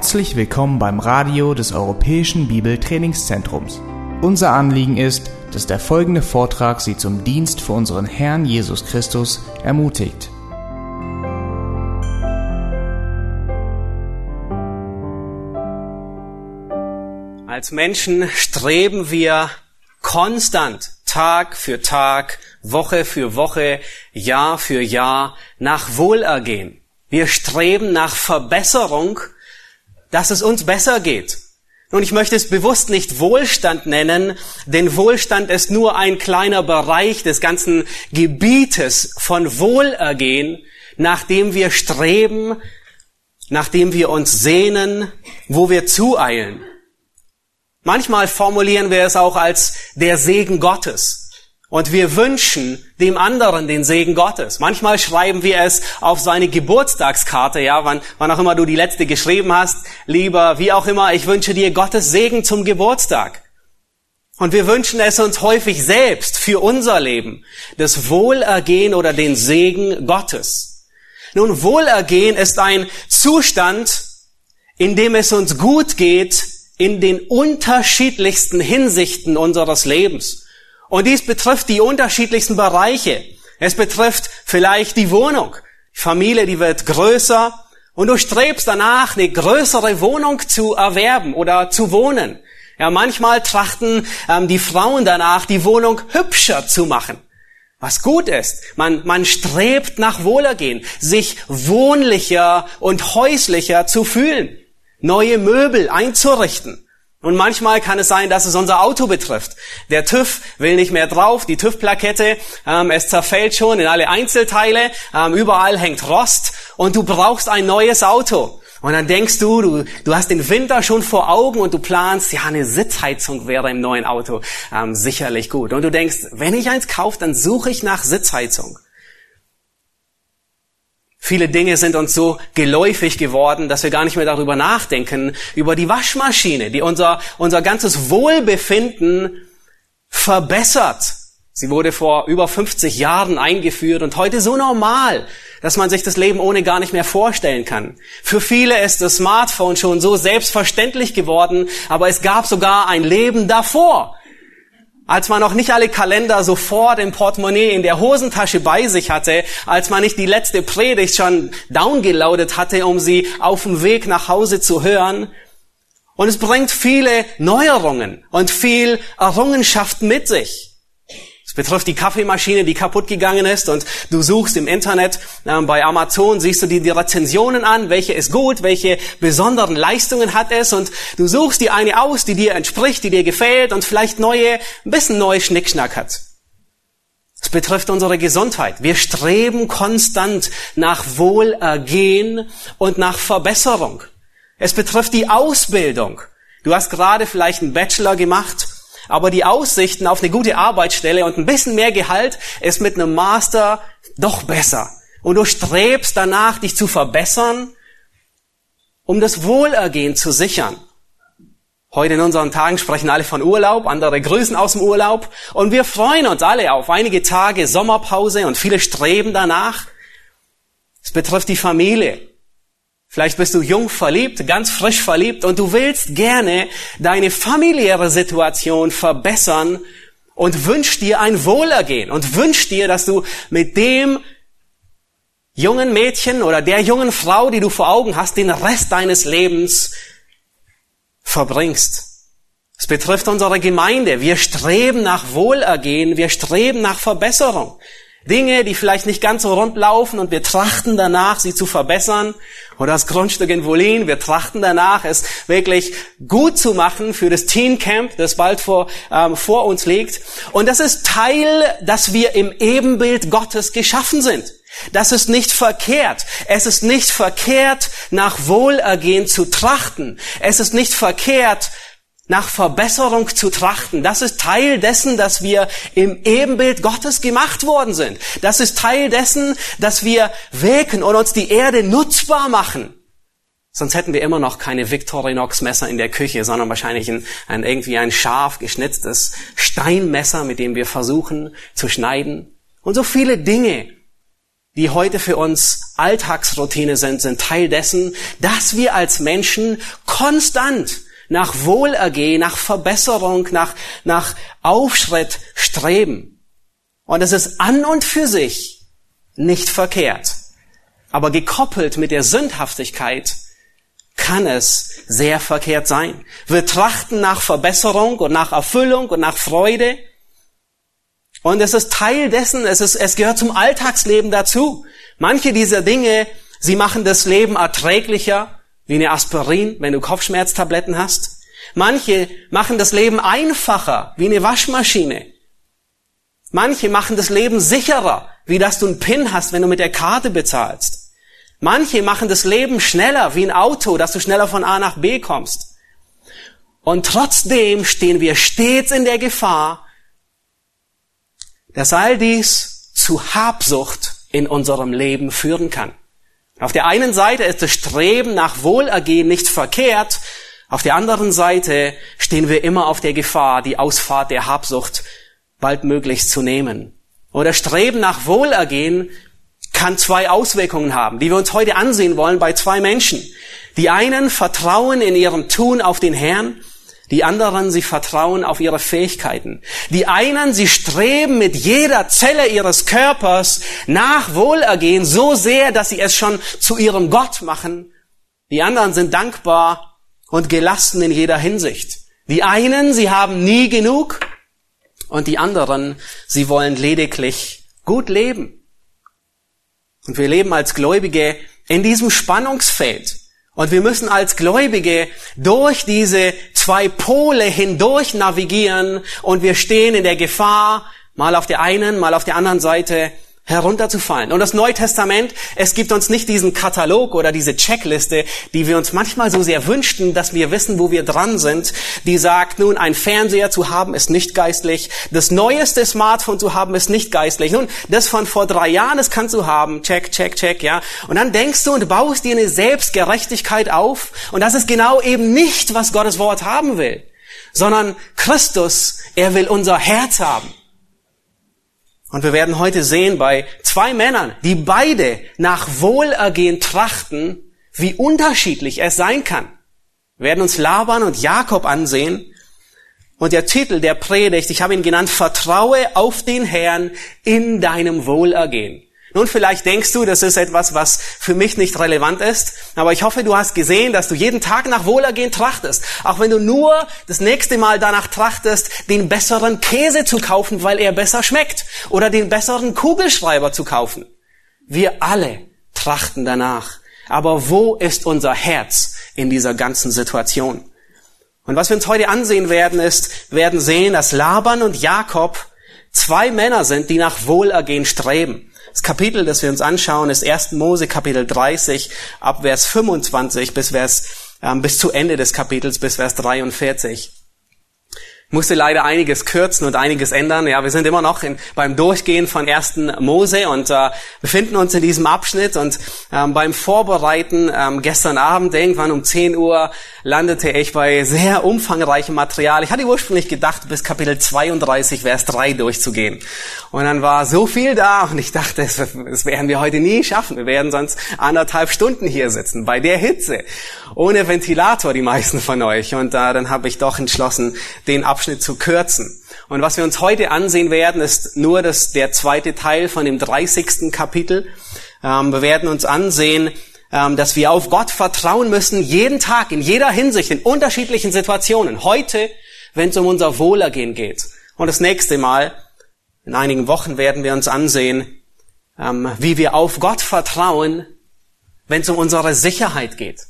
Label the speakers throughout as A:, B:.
A: Herzlich willkommen beim Radio des Europäischen Bibeltrainingszentrums. Unser Anliegen ist, dass der folgende Vortrag Sie zum Dienst für unseren Herrn Jesus Christus ermutigt.
B: Als Menschen streben wir konstant, Tag für Tag, Woche für Woche, Jahr für Jahr nach Wohlergehen. Wir streben nach Verbesserung dass es uns besser geht. Und ich möchte es bewusst nicht Wohlstand nennen, denn Wohlstand ist nur ein kleiner Bereich des ganzen Gebietes von Wohlergehen, nach dem wir streben, nach dem wir uns sehnen, wo wir zueilen. Manchmal formulieren wir es auch als der Segen Gottes. Und wir wünschen dem anderen den Segen Gottes. Manchmal schreiben wir es auf seine Geburtstagskarte, ja, wann, wann auch immer du die letzte geschrieben hast, lieber, wie auch immer, ich wünsche dir Gottes Segen zum Geburtstag. Und wir wünschen es uns häufig selbst für unser Leben, das Wohlergehen oder den Segen Gottes. Nun, Wohlergehen ist ein Zustand, in dem es uns gut geht in den unterschiedlichsten Hinsichten unseres Lebens. Und dies betrifft die unterschiedlichsten Bereiche. Es betrifft vielleicht die Wohnung. Die Familie, die wird größer und du strebst danach, eine größere Wohnung zu erwerben oder zu wohnen. Ja, manchmal trachten ähm, die Frauen danach, die Wohnung hübscher zu machen. Was gut ist. Man, man strebt nach Wohlergehen, sich wohnlicher und häuslicher zu fühlen, neue Möbel einzurichten. Und manchmal kann es sein, dass es unser Auto betrifft. Der TÜV will nicht mehr drauf, die TÜV-Plakette, ähm, es zerfällt schon in alle Einzelteile, ähm, überall hängt Rost und du brauchst ein neues Auto. Und dann denkst du, du, du hast den Winter schon vor Augen und du planst, ja, eine Sitzheizung wäre im neuen Auto ähm, sicherlich gut. Und du denkst, wenn ich eins kaufe, dann suche ich nach Sitzheizung. Viele Dinge sind uns so geläufig geworden, dass wir gar nicht mehr darüber nachdenken, über die Waschmaschine, die unser, unser ganzes Wohlbefinden verbessert. Sie wurde vor über 50 Jahren eingeführt und heute so normal, dass man sich das Leben ohne gar nicht mehr vorstellen kann. Für viele ist das Smartphone schon so selbstverständlich geworden, aber es gab sogar ein Leben davor als man noch nicht alle Kalender sofort im Portemonnaie in der Hosentasche bei sich hatte, als man nicht die letzte Predigt schon downgeloadet hatte, um sie auf dem Weg nach Hause zu hören. Und es bringt viele Neuerungen und viel Errungenschaft mit sich. Es betrifft die Kaffeemaschine, die kaputt gegangen ist und du suchst im Internet äh, bei Amazon, siehst du dir die Rezensionen an, welche ist gut, welche besonderen Leistungen hat es und du suchst die eine aus, die dir entspricht, die dir gefällt und vielleicht neue, ein bisschen neue Schnickschnack hat. Es betrifft unsere Gesundheit. Wir streben konstant nach Wohlergehen und nach Verbesserung. Es betrifft die Ausbildung. Du hast gerade vielleicht einen Bachelor gemacht aber die Aussichten auf eine gute Arbeitsstelle und ein bisschen mehr Gehalt ist mit einem Master doch besser. Und du strebst danach, dich zu verbessern, um das Wohlergehen zu sichern. Heute in unseren Tagen sprechen alle von Urlaub, andere grüßen aus dem Urlaub und wir freuen uns alle auf einige Tage Sommerpause und viele streben danach. Es betrifft die Familie. Vielleicht bist du jung verliebt, ganz frisch verliebt und du willst gerne deine familiäre Situation verbessern und wünschst dir ein Wohlergehen und wünschst dir, dass du mit dem jungen Mädchen oder der jungen Frau, die du vor Augen hast, den Rest deines Lebens verbringst. Es betrifft unsere Gemeinde. Wir streben nach Wohlergehen, wir streben nach Verbesserung. Dinge, die vielleicht nicht ganz so rund laufen und wir trachten danach, sie zu verbessern. Oder das Grundstück in Wolin, wir trachten danach, es wirklich gut zu machen für das Teen Camp, das bald vor, ähm, vor uns liegt. Und das ist Teil, dass wir im Ebenbild Gottes geschaffen sind. Das ist nicht verkehrt. Es ist nicht verkehrt, nach Wohlergehen zu trachten. Es ist nicht verkehrt, nach Verbesserung zu trachten. Das ist Teil dessen, dass wir im Ebenbild Gottes gemacht worden sind. Das ist Teil dessen, dass wir wirken und uns die Erde nutzbar machen. Sonst hätten wir immer noch keine Victorinox Messer in der Küche, sondern wahrscheinlich ein, ein, irgendwie ein scharf geschnitztes Steinmesser, mit dem wir versuchen zu schneiden. Und so viele Dinge, die heute für uns Alltagsroutine sind, sind Teil dessen, dass wir als Menschen konstant nach Wohlergehen, nach Verbesserung, nach, nach Aufschritt streben. Und es ist an und für sich nicht verkehrt. Aber gekoppelt mit der Sündhaftigkeit kann es sehr verkehrt sein. Wir trachten nach Verbesserung und nach Erfüllung und nach Freude. Und es ist Teil dessen, es, ist, es gehört zum Alltagsleben dazu. Manche dieser Dinge, sie machen das Leben erträglicher, wie eine Aspirin, wenn du Kopfschmerztabletten hast. Manche machen das Leben einfacher, wie eine Waschmaschine. Manche machen das Leben sicherer, wie dass du einen PIN hast, wenn du mit der Karte bezahlst. Manche machen das Leben schneller, wie ein Auto, dass du schneller von A nach B kommst. Und trotzdem stehen wir stets in der Gefahr, dass all dies zu Habsucht in unserem Leben führen kann. Auf der einen Seite ist das Streben nach Wohlergehen nicht verkehrt, auf der anderen Seite stehen wir immer auf der Gefahr, die Ausfahrt der Habsucht baldmöglichst zu nehmen. Oder Streben nach Wohlergehen kann zwei Auswirkungen haben, die wir uns heute ansehen wollen bei zwei Menschen. Die einen vertrauen in ihrem Tun auf den Herrn die anderen, sie vertrauen auf ihre Fähigkeiten. Die einen, sie streben mit jeder Zelle ihres Körpers nach Wohlergehen so sehr, dass sie es schon zu ihrem Gott machen. Die anderen sind dankbar und gelassen in jeder Hinsicht. Die einen, sie haben nie genug und die anderen, sie wollen lediglich gut leben. Und wir leben als Gläubige in diesem Spannungsfeld. Und wir müssen als Gläubige durch diese zwei Pole hindurch navigieren und wir stehen in der Gefahr, mal auf der einen, mal auf der anderen Seite herunterzufallen. Und das Neue Testament, es gibt uns nicht diesen Katalog oder diese Checkliste, die wir uns manchmal so sehr wünschten, dass wir wissen, wo wir dran sind, die sagt, nun, ein Fernseher zu haben ist nicht geistlich, das neueste Smartphone zu haben ist nicht geistlich, nun, das von vor drei Jahren, das kannst du haben, check, check, check, ja. Und dann denkst du und baust dir eine Selbstgerechtigkeit auf und das ist genau eben nicht, was Gottes Wort haben will, sondern Christus, er will unser Herz haben. Und wir werden heute sehen bei zwei Männern, die beide nach Wohlergehen trachten, wie unterschiedlich es sein kann. Wir werden uns Laban und Jakob ansehen. Und der Titel der Predigt, ich habe ihn genannt, Vertraue auf den Herrn in deinem Wohlergehen. Nun, vielleicht denkst du, das ist etwas, was für mich nicht relevant ist, aber ich hoffe, du hast gesehen, dass du jeden Tag nach Wohlergehen trachtest. Auch wenn du nur das nächste Mal danach trachtest, den besseren Käse zu kaufen, weil er besser schmeckt, oder den besseren Kugelschreiber zu kaufen. Wir alle trachten danach. Aber wo ist unser Herz in dieser ganzen Situation? Und was wir uns heute ansehen werden, ist, werden sehen, dass Laban und Jakob zwei Männer sind, die nach Wohlergehen streben. Das Kapitel, das wir uns anschauen, ist 1. Mose Kapitel 30 ab Vers 25 bis Vers, ähm, bis zu Ende des Kapitels bis Vers 43 musste leider einiges kürzen und einiges ändern. Ja, wir sind immer noch in, beim Durchgehen von ersten Mose und äh, befinden uns in diesem Abschnitt und ähm, beim Vorbereiten ähm, gestern Abend irgendwann um 10 Uhr landete ich bei sehr umfangreichem Material. Ich hatte ursprünglich gedacht, bis Kapitel 32, Vers 3 durchzugehen. Und dann war so viel da und ich dachte, das, das werden wir heute nie schaffen. Wir werden sonst anderthalb Stunden hier sitzen, bei der Hitze, ohne Ventilator, die meisten von euch. Und äh, dann habe ich doch entschlossen, den Abschnitt Abschnitt zu kürzen. Und was wir uns heute ansehen werden, ist nur das, der zweite Teil von dem 30. Kapitel. Ähm, wir werden uns ansehen, ähm, dass wir auf Gott vertrauen müssen, jeden Tag, in jeder Hinsicht, in unterschiedlichen Situationen. Heute, wenn es um unser Wohlergehen geht. Und das nächste Mal, in einigen Wochen, werden wir uns ansehen, ähm, wie wir auf Gott vertrauen, wenn es um unsere Sicherheit geht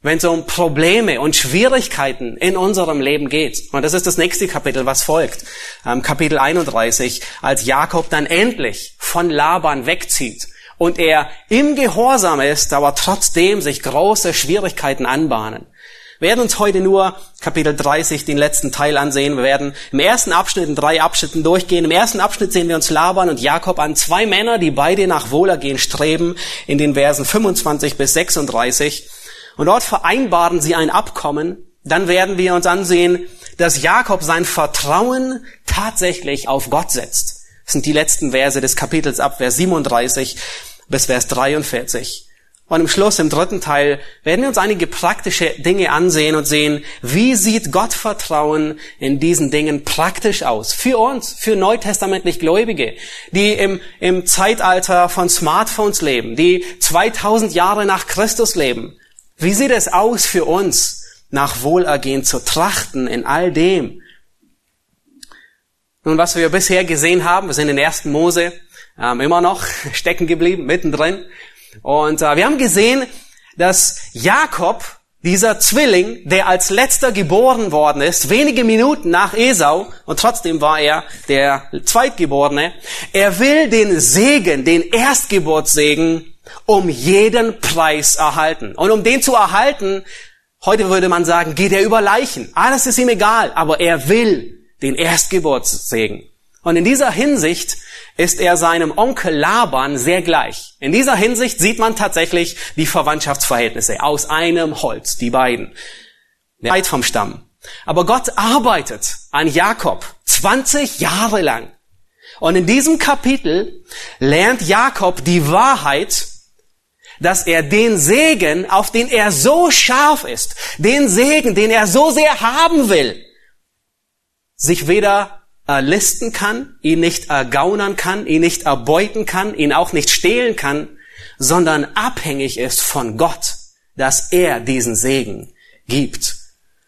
B: wenn es um Probleme und Schwierigkeiten in unserem Leben geht. Und das ist das nächste Kapitel, was folgt. Ähm, Kapitel 31, als Jakob dann endlich von Laban wegzieht und er im Gehorsam ist, aber trotzdem sich große Schwierigkeiten anbahnen. Wir werden uns heute nur Kapitel 30, den letzten Teil ansehen. Wir werden im ersten Abschnitt in drei Abschnitten durchgehen. Im ersten Abschnitt sehen wir uns Laban und Jakob an, zwei Männer, die beide nach Wohlergehen streben, in den Versen 25 bis 36. Und dort vereinbaren sie ein Abkommen. Dann werden wir uns ansehen, dass Jakob sein Vertrauen tatsächlich auf Gott setzt. Das sind die letzten Verse des Kapitels ab Vers 37. bis Vers 43. Und im Schluss, im dritten Teil, werden wir uns einige praktische Dinge ansehen und sehen, wie sieht Gottvertrauen in diesen Dingen praktisch aus? Für uns, für neutestamentlich Gläubige, die im, im Zeitalter von Smartphones leben, die 2000 Jahre nach Christus leben. Wie sieht es aus für uns, nach Wohlergehen zu trachten in all dem? Nun, was wir bisher gesehen haben, wir sind in 1. Mose ähm, immer noch stecken geblieben, mittendrin. Und äh, wir haben gesehen, dass Jakob, dieser Zwilling, der als letzter geboren worden ist, wenige Minuten nach Esau, und trotzdem war er der Zweitgeborene, er will den Segen, den Erstgeburtssegen, um jeden Preis erhalten. Und um den zu erhalten, heute würde man sagen, geht er über Leichen. Alles ist ihm egal, aber er will den Erstgeburtssegen. Und in dieser Hinsicht ist er seinem Onkel Laban sehr gleich. In dieser Hinsicht sieht man tatsächlich die Verwandtschaftsverhältnisse aus einem Holz, die beiden. Weit vom Stamm. Aber Gott arbeitet an Jakob 20 Jahre lang. Und in diesem Kapitel lernt Jakob die Wahrheit, dass er den Segen, auf den er so scharf ist, den Segen, den er so sehr haben will, sich weder erlisten kann, ihn nicht ergaunern kann, ihn nicht erbeuten kann, ihn auch nicht stehlen kann, sondern abhängig ist von Gott, dass er diesen Segen gibt.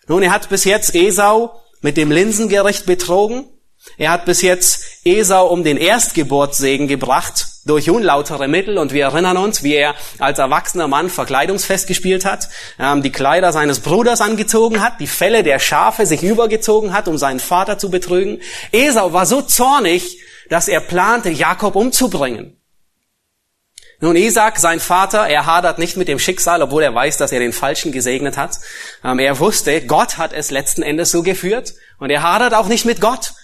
B: Nun, er hat bis jetzt Esau mit dem Linsengericht betrogen. Er hat bis jetzt Esau um den Erstgeburtssegen gebracht durch unlautere Mittel und wir erinnern uns, wie er als erwachsener Mann Verkleidungsfest gespielt hat, ähm, die Kleider seines Bruders angezogen hat, die Felle der Schafe sich übergezogen hat, um seinen Vater zu betrügen. Esau war so zornig, dass er plante, Jakob umzubringen. Nun, Isaac, sein Vater, er hadert nicht mit dem Schicksal, obwohl er weiß, dass er den Falschen gesegnet hat. Ähm, er wusste, Gott hat es letzten Endes so geführt und er hadert auch nicht mit Gott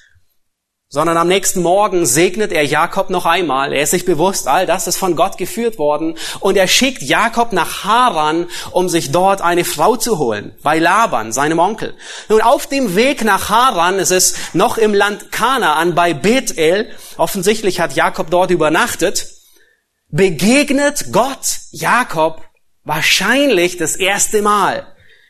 B: sondern am nächsten Morgen segnet er Jakob noch einmal. Er ist sich bewusst, all das ist von Gott geführt worden. Und er schickt Jakob nach Haran, um sich dort eine Frau zu holen, bei Laban, seinem Onkel. Nun, auf dem Weg nach Haran, es ist noch im Land Kanaan, bei Bethel, offensichtlich hat Jakob dort übernachtet, begegnet Gott Jakob wahrscheinlich das erste Mal.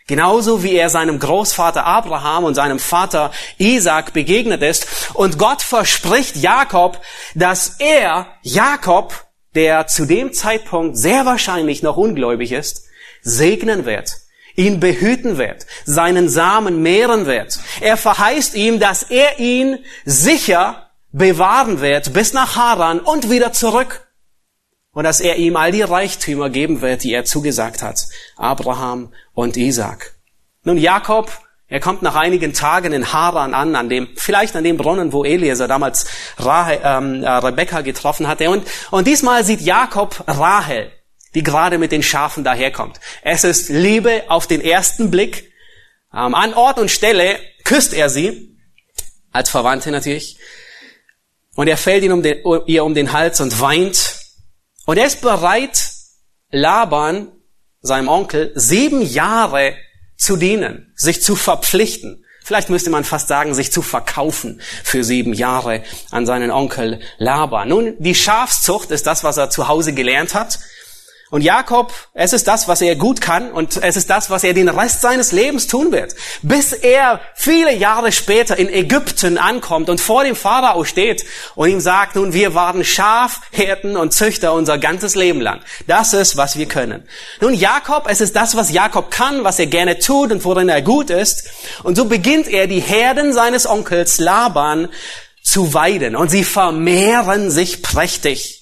B: Genauso wie er seinem Großvater Abraham und seinem Vater Isaac begegnet ist. Und Gott verspricht Jakob, dass er, Jakob, der zu dem Zeitpunkt sehr wahrscheinlich noch ungläubig ist, segnen wird, ihn behüten wird, seinen Samen mehren wird. Er verheißt ihm, dass er ihn sicher bewahren wird bis nach Haran und wieder zurück und dass er ihm all die Reichtümer geben wird, die er zugesagt hat. Abraham und Isaac. Nun, Jakob, er kommt nach einigen Tagen in Haran an, an dem, vielleicht an dem Brunnen, wo Eliezer damals Rahel, ähm, äh, Rebekka getroffen hatte. Und, und diesmal sieht Jakob Rahel, die gerade mit den Schafen daherkommt. Es ist Liebe auf den ersten Blick. Ähm, an Ort und Stelle küsst er sie, als Verwandte natürlich. Und er fällt ihn um den, ihr um den Hals und weint und er ist bereit, Laban, seinem Onkel, sieben Jahre zu dienen, sich zu verpflichten. Vielleicht müsste man fast sagen, sich zu verkaufen für sieben Jahre an seinen Onkel Laban. Nun, die Schafszucht ist das, was er zu Hause gelernt hat. Und Jakob, es ist das, was er gut kann und es ist das, was er den Rest seines Lebens tun wird. Bis er viele Jahre später in Ägypten ankommt und vor dem Pharao steht und ihm sagt, nun, wir waren Schafhirten und Züchter unser ganzes Leben lang. Das ist, was wir können. Nun, Jakob, es ist das, was Jakob kann, was er gerne tut und worin er gut ist. Und so beginnt er, die Herden seines Onkels Laban zu weiden und sie vermehren sich prächtig.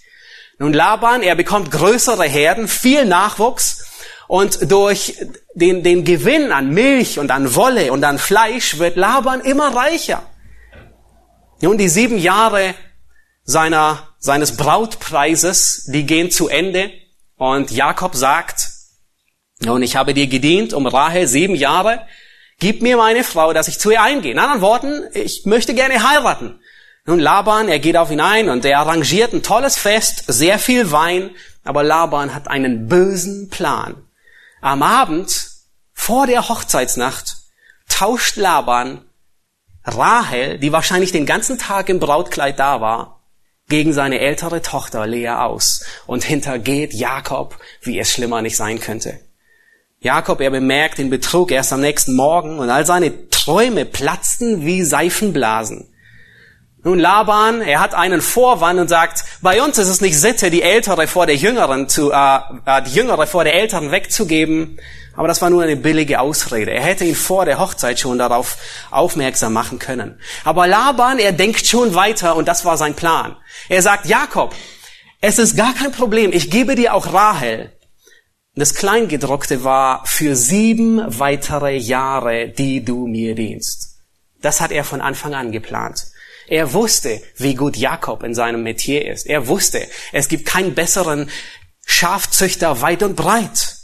B: Nun Laban, er bekommt größere Herden, viel Nachwuchs und durch den, den Gewinn an Milch und an Wolle und an Fleisch wird Laban immer reicher. Nun, die sieben Jahre seiner, seines Brautpreises, die gehen zu Ende und Jakob sagt, nun, ich habe dir gedient um Rahel sieben Jahre, gib mir meine Frau, dass ich zu ihr eingehe. In anderen Worten, ich möchte gerne heiraten. Nun, Laban, er geht auf ihn ein und er arrangiert ein tolles Fest, sehr viel Wein, aber Laban hat einen bösen Plan. Am Abend, vor der Hochzeitsnacht, tauscht Laban Rahel, die wahrscheinlich den ganzen Tag im Brautkleid da war, gegen seine ältere Tochter Lea aus und hintergeht Jakob, wie es schlimmer nicht sein könnte. Jakob, er bemerkt den Betrug erst am nächsten Morgen und all seine Träume platzten wie Seifenblasen. Nun, Laban, er hat einen Vorwand und sagt, bei uns ist es nicht Sitte, die Ältere vor der Jüngeren zu, äh, äh, die Jüngere vor der Älteren wegzugeben. Aber das war nur eine billige Ausrede. Er hätte ihn vor der Hochzeit schon darauf aufmerksam machen können. Aber Laban, er denkt schon weiter und das war sein Plan. Er sagt, Jakob, es ist gar kein Problem. Ich gebe dir auch Rahel. Das Kleingedruckte war für sieben weitere Jahre, die du mir dienst. Das hat er von Anfang an geplant. Er wusste, wie gut Jakob in seinem Metier ist. Er wusste, es gibt keinen besseren Schafzüchter weit und breit.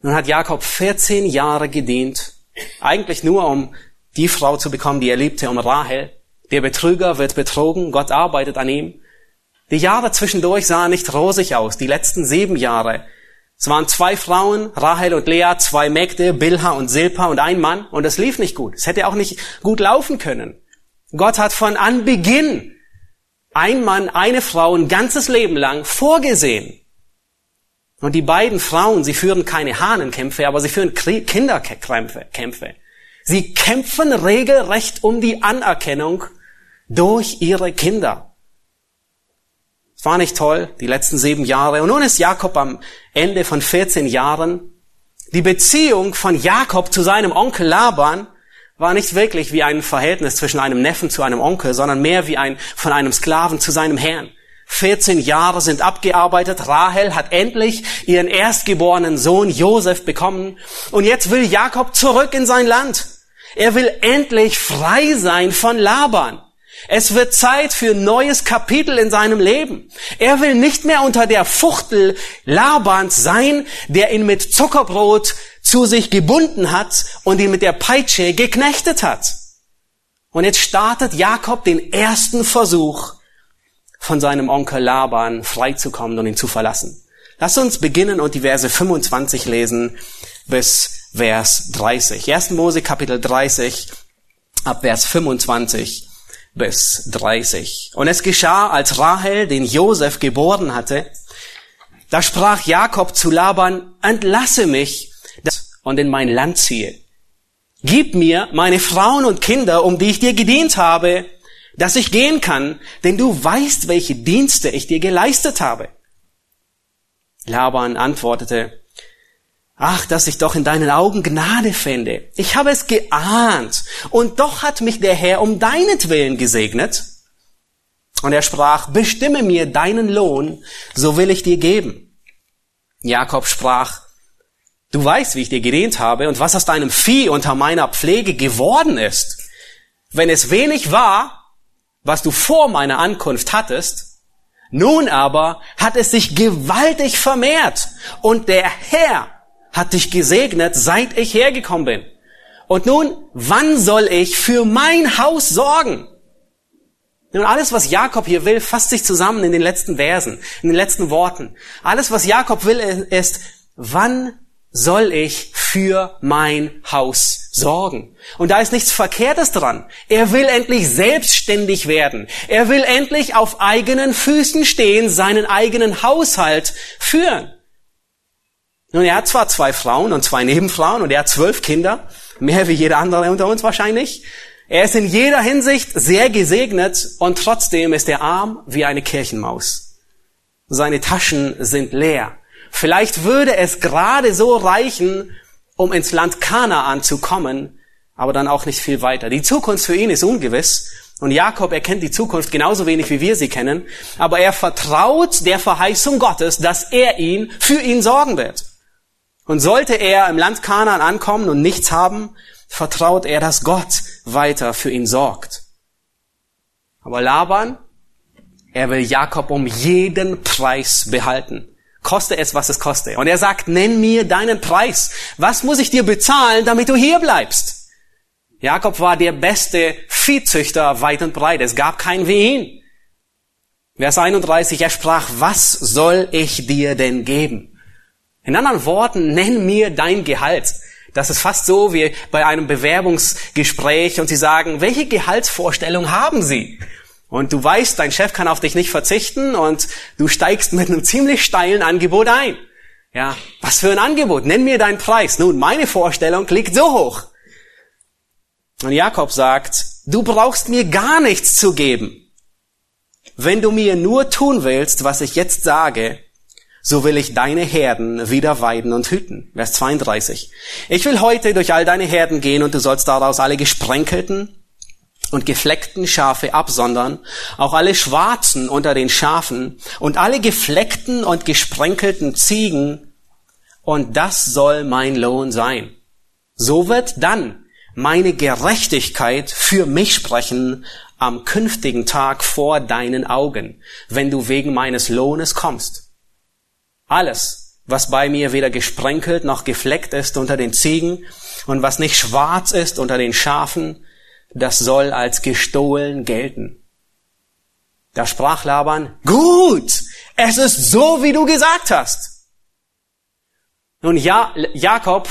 B: Nun hat Jakob 14 Jahre gedient, eigentlich nur um die Frau zu bekommen, die er liebte, um Rahel. Der Betrüger wird betrogen, Gott arbeitet an ihm. Die Jahre zwischendurch sahen nicht rosig aus, die letzten sieben Jahre. Es waren zwei Frauen, Rahel und Lea, zwei Mägde, Bilha und Silpa und ein Mann, und es lief nicht gut. Es hätte auch nicht gut laufen können. Gott hat von Anbeginn ein Mann, eine Frau ein ganzes Leben lang vorgesehen. Und die beiden Frauen, sie führen keine Hahnenkämpfe, aber sie führen Kinderkämpfe. Sie kämpfen regelrecht um die Anerkennung durch ihre Kinder. Es war nicht toll, die letzten sieben Jahre. Und nun ist Jakob am Ende von 14 Jahren. Die Beziehung von Jakob zu seinem Onkel Laban war nicht wirklich wie ein Verhältnis zwischen einem Neffen zu einem Onkel, sondern mehr wie ein von einem Sklaven zu seinem Herrn. 14 Jahre sind abgearbeitet. Rahel hat endlich ihren erstgeborenen Sohn Josef bekommen. Und jetzt will Jakob zurück in sein Land. Er will endlich frei sein von Laban. Es wird Zeit für ein neues Kapitel in seinem Leben. Er will nicht mehr unter der Fuchtel Labans sein, der ihn mit Zuckerbrot zu sich gebunden hat und ihn mit der Peitsche geknechtet hat. Und jetzt startet Jakob den ersten Versuch, von seinem Onkel Laban freizukommen und ihn zu verlassen. Lass uns beginnen und die Verse 25 lesen bis Vers 30. 1. Mose Kapitel 30 ab Vers 25 bis 30. Und es geschah, als Rahel den Josef geboren hatte, da sprach Jakob zu Laban, entlasse mich und in mein Land ziehe. Gib mir meine Frauen und Kinder, um die ich dir gedient habe, dass ich gehen kann, denn du weißt, welche Dienste ich dir geleistet habe. Laban antwortete, Ach, dass ich doch in deinen Augen Gnade fände. Ich habe es geahnt. Und doch hat mich der Herr um deinetwillen gesegnet. Und er sprach, bestimme mir deinen Lohn, so will ich dir geben. Jakob sprach, du weißt, wie ich dir gedient habe und was aus deinem Vieh unter meiner Pflege geworden ist. Wenn es wenig war, was du vor meiner Ankunft hattest, nun aber hat es sich gewaltig vermehrt und der Herr hat dich gesegnet, seit ich hergekommen bin. Und nun, wann soll ich für mein Haus sorgen? Nun, alles, was Jakob hier will, fasst sich zusammen in den letzten Versen, in den letzten Worten. Alles, was Jakob will, ist, wann soll ich für mein Haus sorgen? Und da ist nichts Verkehrtes dran. Er will endlich selbstständig werden. Er will endlich auf eigenen Füßen stehen, seinen eigenen Haushalt führen. Nun, er hat zwar zwei Frauen und zwei Nebenfrauen und er hat zwölf Kinder, mehr wie jeder andere unter uns wahrscheinlich. Er ist in jeder Hinsicht sehr gesegnet und trotzdem ist er arm wie eine Kirchenmaus. Seine Taschen sind leer. Vielleicht würde es gerade so reichen, um ins Land Kanaan zu kommen, aber dann auch nicht viel weiter. Die Zukunft für ihn ist ungewiss und Jakob erkennt die Zukunft genauso wenig, wie wir sie kennen, aber er vertraut der Verheißung Gottes, dass er ihn für ihn sorgen wird. Und sollte er im Land Kanaan ankommen und nichts haben, vertraut er, dass Gott weiter für ihn sorgt. Aber Laban, er will Jakob um jeden Preis behalten. Koste es, was es koste. Und er sagt, nenn mir deinen Preis. Was muss ich dir bezahlen, damit du hier bleibst? Jakob war der beste Viehzüchter weit und breit. Es gab keinen wie ihn. Vers 31, er sprach, was soll ich dir denn geben? In anderen Worten, nenn mir dein Gehalt. Das ist fast so wie bei einem Bewerbungsgespräch und Sie sagen, welche Gehaltsvorstellung haben Sie? Und du weißt, dein Chef kann auf dich nicht verzichten und du steigst mit einem ziemlich steilen Angebot ein. Ja, was für ein Angebot? Nenn mir deinen Preis. Nun, meine Vorstellung liegt so hoch. Und Jakob sagt, du brauchst mir gar nichts zu geben. Wenn du mir nur tun willst, was ich jetzt sage, so will ich deine Herden wieder weiden und hüten. Vers 32. Ich will heute durch all deine Herden gehen und du sollst daraus alle gesprenkelten und gefleckten Schafe absondern, auch alle Schwarzen unter den Schafen und alle gefleckten und gesprenkelten Ziegen, und das soll mein Lohn sein. So wird dann meine Gerechtigkeit für mich sprechen am künftigen Tag vor deinen Augen, wenn du wegen meines Lohnes kommst. Alles, was bei mir weder gesprenkelt noch gefleckt ist unter den Ziegen und was nicht schwarz ist unter den Schafen, das soll als gestohlen gelten. Da sprach Laban, gut, es ist so, wie du gesagt hast. Nun, ja, Jakob,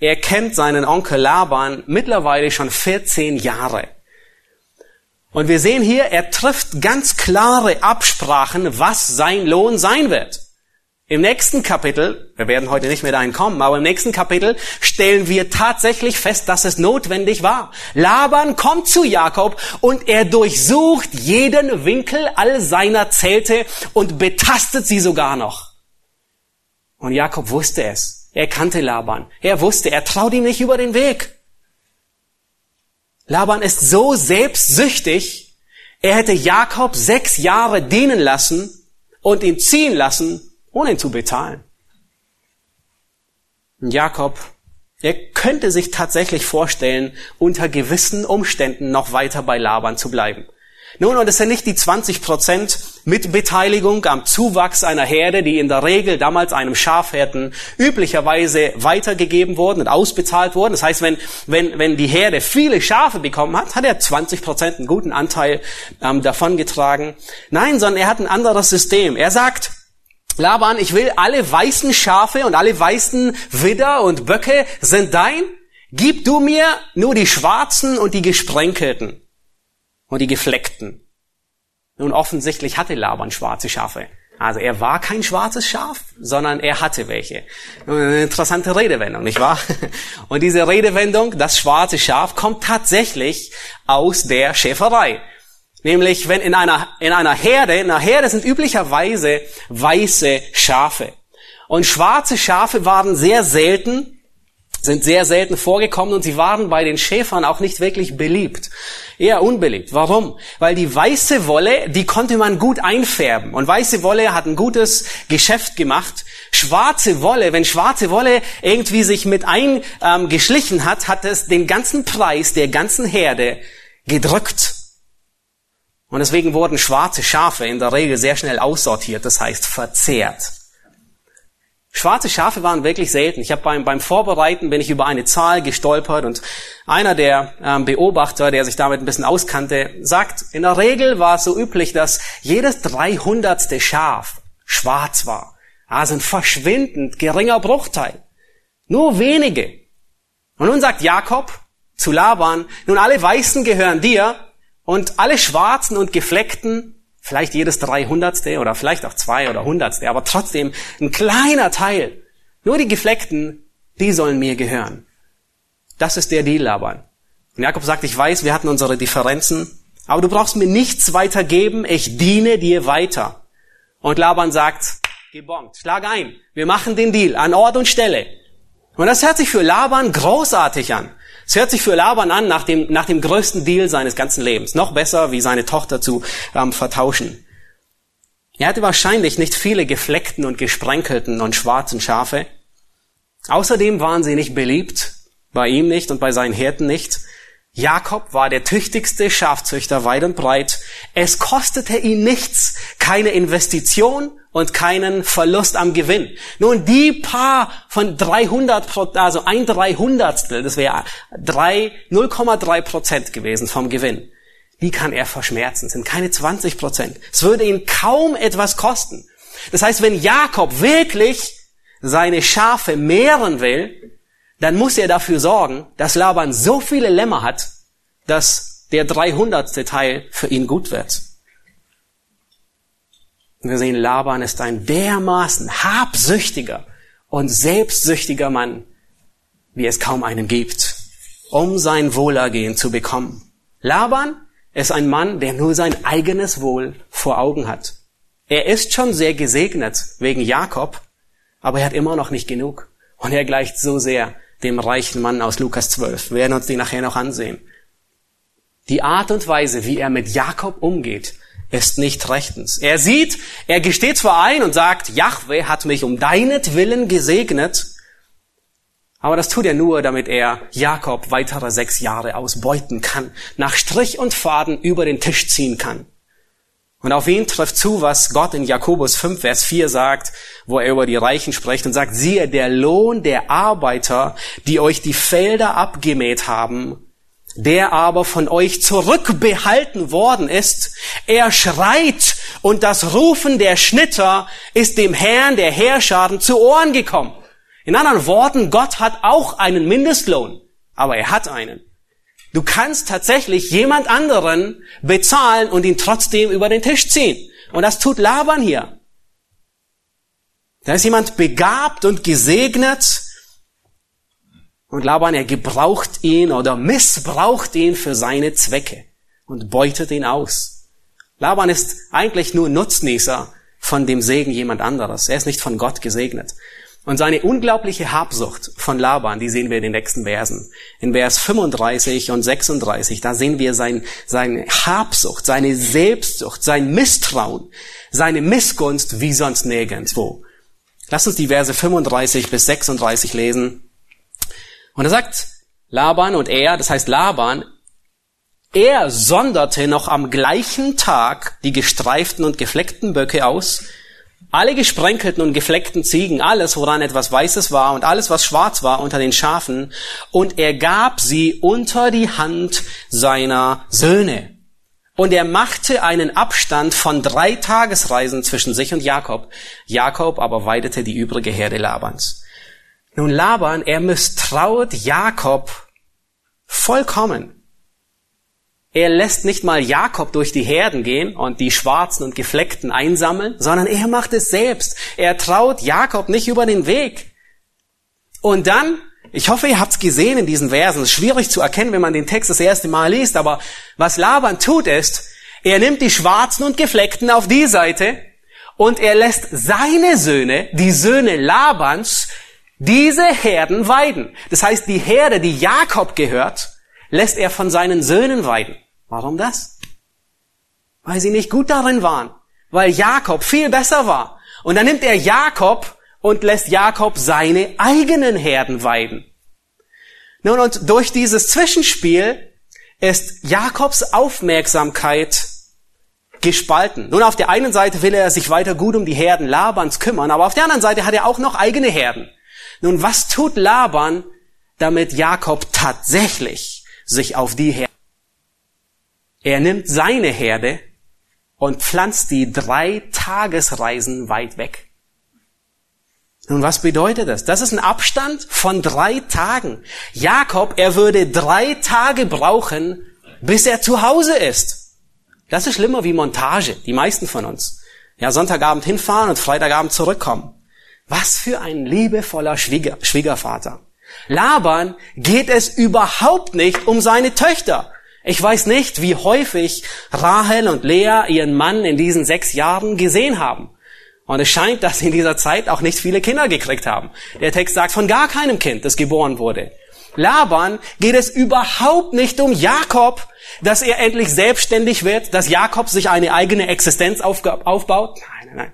B: er kennt seinen Onkel Laban mittlerweile schon 14 Jahre. Und wir sehen hier, er trifft ganz klare Absprachen, was sein Lohn sein wird. Im nächsten Kapitel, wir werden heute nicht mehr dahin kommen, aber im nächsten Kapitel stellen wir tatsächlich fest, dass es notwendig war. Laban kommt zu Jakob und er durchsucht jeden Winkel all seiner Zelte und betastet sie sogar noch. Und Jakob wusste es. Er kannte Laban. Er wusste, er traut ihm nicht über den Weg. Laban ist so selbstsüchtig, er hätte Jakob sechs Jahre dienen lassen und ihn ziehen lassen, ohne zu bezahlen. Und Jakob, er könnte sich tatsächlich vorstellen, unter gewissen Umständen noch weiter bei Laban zu bleiben. Nun, und es sind nicht die 20 Prozent Mitbeteiligung am Zuwachs einer Herde, die in der Regel damals einem Schafhirten üblicherweise weitergegeben wurden und ausbezahlt wurden. Das heißt, wenn, wenn, wenn die Herde viele Schafe bekommen hat, hat er 20 Prozent einen guten Anteil ähm, davon getragen. Nein, sondern er hat ein anderes System. Er sagt, Laban, ich will alle weißen Schafe und alle weißen Widder und Böcke sind dein. Gib du mir nur die schwarzen und die gesprenkelten und die gefleckten. Nun offensichtlich hatte Laban schwarze Schafe. Also er war kein schwarzes Schaf, sondern er hatte welche. Eine interessante Redewendung, nicht wahr? Und diese Redewendung, das schwarze Schaf, kommt tatsächlich aus der Schäferei. Nämlich, wenn in einer, in einer Herde, in einer Herde sind üblicherweise weiße Schafe. Und schwarze Schafe waren sehr selten, sind sehr selten vorgekommen und sie waren bei den Schäfern auch nicht wirklich beliebt. Eher unbeliebt. Warum? Weil die weiße Wolle, die konnte man gut einfärben. Und weiße Wolle hat ein gutes Geschäft gemacht. Schwarze Wolle, wenn schwarze Wolle irgendwie sich mit eingeschlichen ähm, hat, hat es den ganzen Preis der ganzen Herde gedrückt. Und deswegen wurden schwarze Schafe in der Regel sehr schnell aussortiert, das heißt verzehrt. Schwarze Schafe waren wirklich selten. Ich habe beim, beim Vorbereiten bin ich über eine Zahl gestolpert und einer der ähm, Beobachter, der sich damit ein bisschen auskannte, sagt, in der Regel war es so üblich, dass jedes dreihundertste Schaf schwarz war. Also ein verschwindend geringer Bruchteil. Nur wenige. Und nun sagt Jakob zu Laban, nun alle Weißen gehören dir, und alle Schwarzen und Gefleckten, vielleicht jedes Dreihundertste oder vielleicht auch zwei oder Hundertste, aber trotzdem ein kleiner Teil. Nur die Gefleckten, die sollen mir gehören. Das ist der Deal, Laban. Und Jakob sagt, ich weiß, wir hatten unsere Differenzen, aber du brauchst mir nichts weitergeben, ich diene dir weiter. Und Laban sagt, gebongt, schlag ein, wir machen den Deal an Ort und Stelle. Und das hört sich für Laban großartig an. Es hört sich für Laban an nach dem, nach dem größten Deal seines ganzen Lebens. Noch besser, wie seine Tochter zu ähm, vertauschen. Er hatte wahrscheinlich nicht viele gefleckten und gesprenkelten und schwarzen Schafe. Außerdem waren sie nicht beliebt, bei ihm nicht und bei seinen Hirten nicht. Jakob war der tüchtigste Schafzüchter weit und breit. Es kostete ihn nichts, keine Investition und keinen Verlust am Gewinn. Nun, die paar von 300%, also ein Dreihundertstel, das wäre 0,3 Prozent gewesen vom Gewinn, die kann er verschmerzen, sind keine 20 Prozent. Es würde ihn kaum etwas kosten. Das heißt, wenn Jakob wirklich seine Schafe mehren will, dann muss er dafür sorgen, dass Laban so viele Lämmer hat, dass der dreihundertste Teil für ihn gut wird. Und wir sehen, Laban ist ein dermaßen habsüchtiger und selbstsüchtiger Mann, wie es kaum einen gibt, um sein Wohlergehen zu bekommen. Laban ist ein Mann, der nur sein eigenes Wohl vor Augen hat. Er ist schon sehr gesegnet wegen Jakob, aber er hat immer noch nicht genug. Und er gleicht so sehr dem reichen Mann aus Lukas 12. Wir werden uns die nachher noch ansehen. Die Art und Weise, wie er mit Jakob umgeht, ist nicht rechtens. Er sieht, er gesteht zwar ein und sagt, Yahweh hat mich um deinetwillen gesegnet, aber das tut er nur, damit er Jakob weitere sechs Jahre ausbeuten kann, nach Strich und Faden über den Tisch ziehen kann. Und auf ihn trifft zu, was Gott in Jakobus 5, Vers 4 sagt, wo er über die Reichen spricht und sagt, siehe, der Lohn der Arbeiter, die euch die Felder abgemäht haben, der aber von euch zurückbehalten worden ist, er schreit und das Rufen der Schnitter ist dem Herrn der Herrscharen zu Ohren gekommen. In anderen Worten, Gott hat auch einen Mindestlohn, aber er hat einen. Du kannst tatsächlich jemand anderen bezahlen und ihn trotzdem über den Tisch ziehen. Und das tut Laban hier. Da ist jemand begabt und gesegnet. Und Laban, er gebraucht ihn oder missbraucht ihn für seine Zwecke und beutet ihn aus. Laban ist eigentlich nur Nutznießer von dem Segen jemand anderes. Er ist nicht von Gott gesegnet. Und seine unglaubliche Habsucht von Laban, die sehen wir in den nächsten Versen. In Vers 35 und 36, da sehen wir sein, seine Habsucht, seine Selbstsucht, sein Misstrauen, seine Missgunst wie sonst nirgendwo. Lass uns die Verse 35 bis 36 lesen. Und er sagt, Laban und er, das heißt Laban, er sonderte noch am gleichen Tag die gestreiften und gefleckten Böcke aus alle gesprenkelten und gefleckten Ziegen, alles, woran etwas Weißes war und alles, was schwarz war, unter den Schafen, und er gab sie unter die Hand seiner Söhne. Und er machte einen Abstand von drei Tagesreisen zwischen sich und Jakob. Jakob aber weidete die übrige Herde Labans. Nun Laban, er misstraut Jakob vollkommen. Er lässt nicht mal Jakob durch die Herden gehen und die Schwarzen und Gefleckten einsammeln, sondern er macht es selbst. Er traut Jakob nicht über den Weg. Und dann, ich hoffe, ihr habt es gesehen in diesen Versen, es ist schwierig zu erkennen, wenn man den Text das erste Mal liest, aber was Laban tut ist, er nimmt die Schwarzen und Gefleckten auf die Seite und er lässt seine Söhne, die Söhne Labans, diese Herden weiden. Das heißt, die Herde, die Jakob gehört, lässt er von seinen Söhnen weiden. Warum das? Weil sie nicht gut darin waren. Weil Jakob viel besser war. Und dann nimmt er Jakob und lässt Jakob seine eigenen Herden weiden. Nun, und durch dieses Zwischenspiel ist Jakobs Aufmerksamkeit gespalten. Nun, auf der einen Seite will er sich weiter gut um die Herden Labans kümmern, aber auf der anderen Seite hat er auch noch eigene Herden. Nun, was tut Laban, damit Jakob tatsächlich sich auf die Herde. Er nimmt seine Herde und pflanzt die drei Tagesreisen weit weg. Nun, was bedeutet das? Das ist ein Abstand von drei Tagen. Jakob, er würde drei Tage brauchen, bis er zu Hause ist. Das ist schlimmer wie Montage, die meisten von uns. Ja, Sonntagabend hinfahren und Freitagabend zurückkommen. Was für ein liebevoller Schwieger, Schwiegervater. Laban geht es überhaupt nicht um seine Töchter. Ich weiß nicht, wie häufig Rahel und Lea ihren Mann in diesen sechs Jahren gesehen haben. Und es scheint, dass sie in dieser Zeit auch nicht viele Kinder gekriegt haben. Der Text sagt von gar keinem Kind, das geboren wurde. Laban geht es überhaupt nicht um Jakob, dass er endlich selbstständig wird, dass Jakob sich eine eigene Existenz aufbaut. Nein, nein, nein.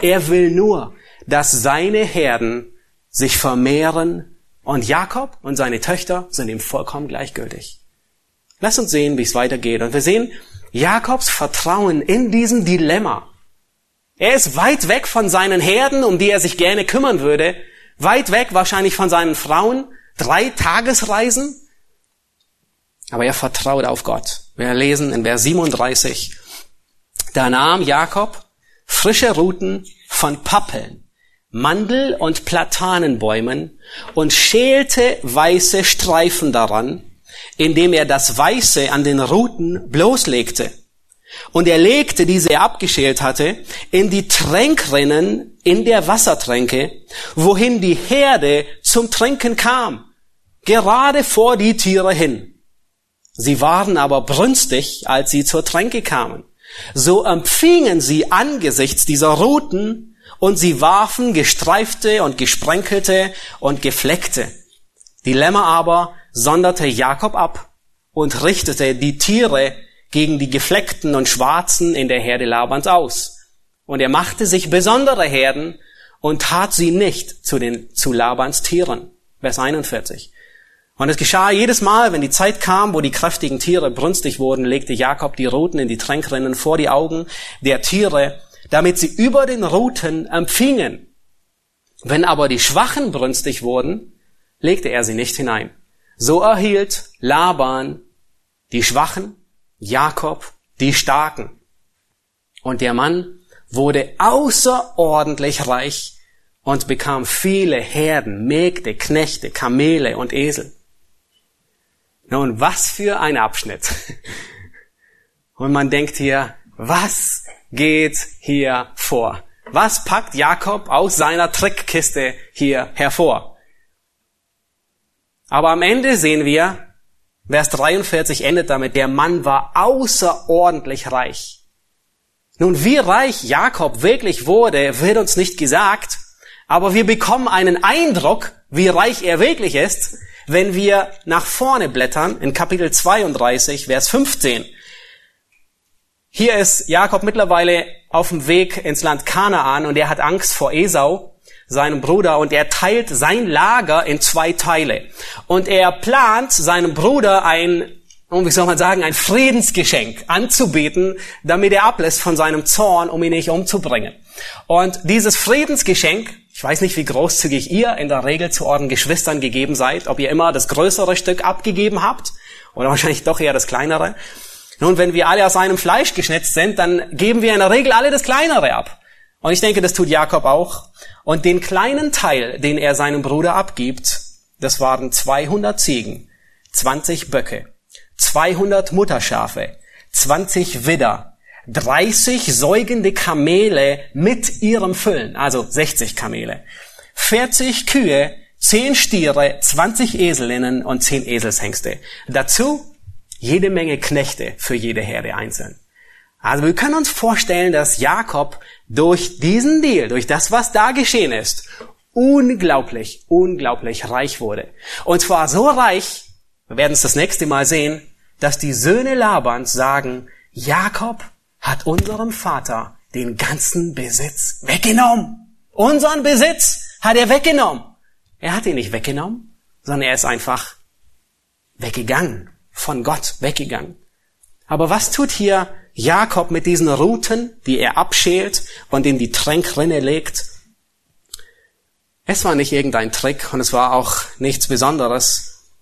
B: Er will nur, dass seine Herden sich vermehren und Jakob und seine Töchter sind ihm vollkommen gleichgültig. Lass uns sehen, wie es weitergeht. Und wir sehen Jakobs Vertrauen in diesem Dilemma. Er ist weit weg von seinen Herden, um die er sich gerne kümmern würde. Weit weg wahrscheinlich von seinen Frauen. Drei Tagesreisen. Aber er vertraut auf Gott. Wir lesen in Vers 37. Da nahm Jakob frische Ruten von Pappeln Mandel- und Platanenbäumen und schälte weiße Streifen daran, indem er das Weiße an den Ruten bloßlegte. Und er legte diese abgeschält hatte in die Tränkrinnen in der Wassertränke, wohin die Herde zum Trinken kam, gerade vor die Tiere hin. Sie waren aber brünstig, als sie zur Tränke kamen. So empfingen sie angesichts dieser Ruten und sie warfen gestreifte und gesprenkelte und gefleckte. Die Lämmer aber sonderte Jakob ab und richtete die Tiere gegen die Gefleckten und Schwarzen in der Herde Labans aus. Und er machte sich besondere Herden und tat sie nicht zu den, zu Labans Tieren. Vers 41. Und es geschah jedes Mal, wenn die Zeit kam, wo die kräftigen Tiere brünstig wurden, legte Jakob die Ruten in die Tränkrinnen vor die Augen der Tiere, damit sie über den Ruten empfingen. Wenn aber die Schwachen brünstig wurden, legte er sie nicht hinein. So erhielt Laban die Schwachen Jakob die Starken. Und der Mann wurde außerordentlich reich und bekam viele Herden, Mägde, Knechte, Kamele und Esel. Nun, was für ein Abschnitt. Und man denkt hier, was geht hier vor? Was packt Jakob aus seiner Trickkiste hier hervor? Aber am Ende sehen wir, Vers 43 endet damit, der Mann war außerordentlich reich. Nun, wie reich Jakob wirklich wurde, wird uns nicht gesagt, aber wir bekommen einen Eindruck, wie reich er wirklich ist, wenn wir nach vorne blättern in Kapitel 32, Vers 15. Hier ist Jakob mittlerweile auf dem Weg ins Land Kanaan und er hat Angst vor Esau seinem Bruder und er teilt sein Lager in zwei Teile. Und er plant seinem Bruder ein, wie soll man sagen, ein Friedensgeschenk anzubieten, damit er ablässt von seinem Zorn, um ihn nicht umzubringen. Und dieses Friedensgeschenk, ich weiß nicht, wie großzügig ihr in der Regel zu euren Geschwistern gegeben seid, ob ihr immer das größere Stück abgegeben habt oder wahrscheinlich doch eher das kleinere. Nun, wenn wir alle aus einem Fleisch geschnitzt sind, dann geben wir in der Regel alle das kleinere ab. Und ich denke, das tut Jakob auch. Und den kleinen Teil, den er seinem Bruder abgibt, das waren 200 Ziegen, 20 Böcke, 200 Mutterschafe, 20 Widder, 30 säugende Kamele mit ihrem Füllen, also 60 Kamele, 40 Kühe, 10 Stiere, 20 Eselinnen und 10 Eselshengste. Dazu jede Menge Knechte für jede Herde einzeln. Also wir können uns vorstellen, dass Jakob durch diesen Deal, durch das, was da geschehen ist, unglaublich, unglaublich reich wurde. Und zwar so reich, wir werden es das nächste Mal sehen, dass die Söhne Labans sagen, Jakob hat unserem Vater den ganzen Besitz weggenommen. Unseren Besitz hat er weggenommen. Er hat ihn nicht weggenommen, sondern er ist einfach weggegangen, von Gott weggegangen. Aber was tut hier Jakob mit diesen Ruten, die er abschält und in die Tränkrinne legt. Es war nicht irgendein Trick und es war auch nichts Besonderes.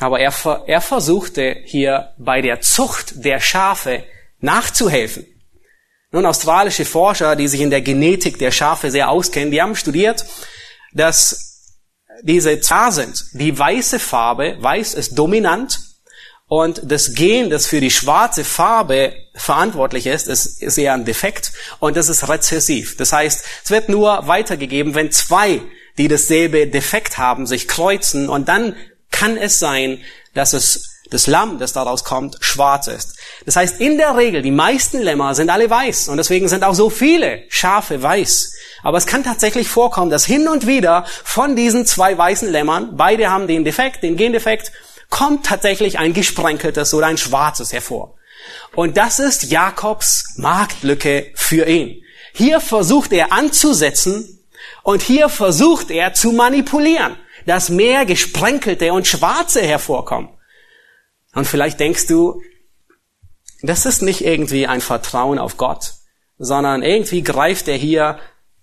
B: Aber er, er versuchte hier bei der Zucht der Schafe nachzuhelfen. Nun, australische Forscher, die sich in der Genetik der Schafe sehr auskennen, die haben studiert, dass diese Zar sind. Die weiße Farbe, weiß ist dominant und das Gen, das für die schwarze Farbe verantwortlich ist, ist, eher ein Defekt und das ist rezessiv. Das heißt, es wird nur weitergegeben, wenn zwei, die dasselbe Defekt haben, sich kreuzen und dann kann es sein, dass es das Lamm, das daraus kommt, schwarz ist. Das heißt, in der Regel, die meisten Lämmer sind alle weiß und deswegen sind auch so viele Schafe weiß. Aber es kann tatsächlich vorkommen, dass hin und wieder von diesen zwei weißen Lämmern, beide haben den Defekt, den Gendefekt, kommt tatsächlich ein gesprenkeltes oder ein schwarzes hervor. Und das ist Jakobs Marktlücke für ihn. Hier versucht er anzusetzen und hier versucht er zu manipulieren, dass mehr gesprenkelte und schwarze hervorkommen. Und vielleicht denkst du, das ist nicht irgendwie ein Vertrauen auf Gott, sondern irgendwie greift er hier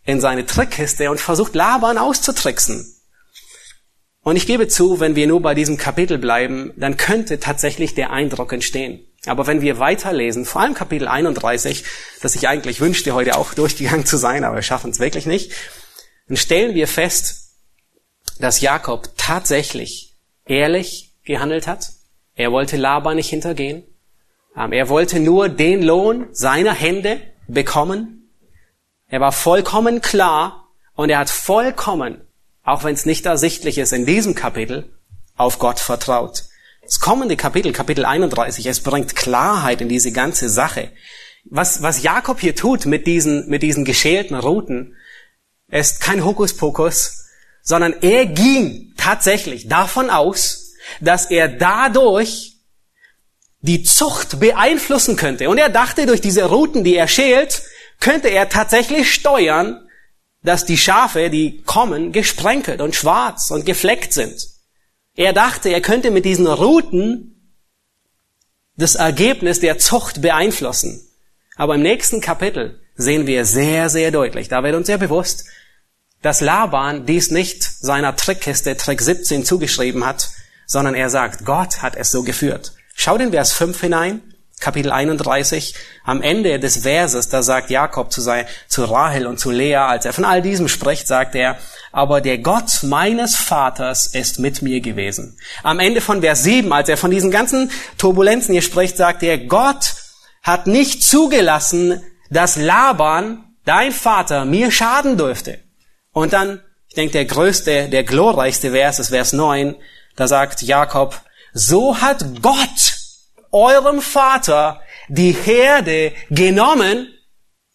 B: in seine Trickkiste und versucht Laban auszutricksen. Und ich gebe zu, wenn wir nur bei diesem Kapitel bleiben, dann könnte tatsächlich der Eindruck entstehen. Aber wenn wir weiterlesen, vor allem Kapitel 31, das ich eigentlich wünschte, heute auch durchgegangen zu sein, aber wir schaffen es wirklich nicht, dann stellen wir fest, dass Jakob tatsächlich ehrlich gehandelt hat. Er wollte Laban nicht hintergehen. Ähm, er wollte nur den Lohn seiner Hände bekommen. Er war vollkommen klar und er hat vollkommen, auch wenn es nicht ersichtlich ist in diesem Kapitel, auf Gott vertraut. Das kommende Kapitel, Kapitel 31, es bringt Klarheit in diese ganze Sache. Was, was Jakob hier tut mit diesen, mit diesen geschälten Routen, ist kein Hokuspokus, sondern er ging tatsächlich davon aus, dass er dadurch die Zucht beeinflussen könnte. Und er dachte, durch diese Routen, die er schält, könnte er tatsächlich steuern, dass die Schafe, die kommen, gesprenkelt und schwarz und gefleckt sind. Er dachte, er könnte mit diesen Routen das Ergebnis der Zucht beeinflussen. Aber im nächsten Kapitel sehen wir sehr, sehr deutlich, da wird uns sehr bewusst, dass Laban dies nicht seiner Trickkiste Trick 17 zugeschrieben hat, sondern er sagt, Gott hat es so geführt. Schau den Vers 5 hinein, Kapitel 31. Am Ende des Verses, da sagt Jakob zu, sein, zu Rahel und zu Lea, als er von all diesem spricht, sagt er, aber der Gott meines Vaters ist mit mir gewesen. Am Ende von Vers 7, als er von diesen ganzen Turbulenzen hier spricht, sagt er, Gott hat nicht zugelassen, dass Laban, dein Vater, mir schaden dürfte. Und dann, ich denke, der größte, der glorreichste Vers ist Vers 9. Da sagt Jakob, so hat Gott eurem Vater die Herde genommen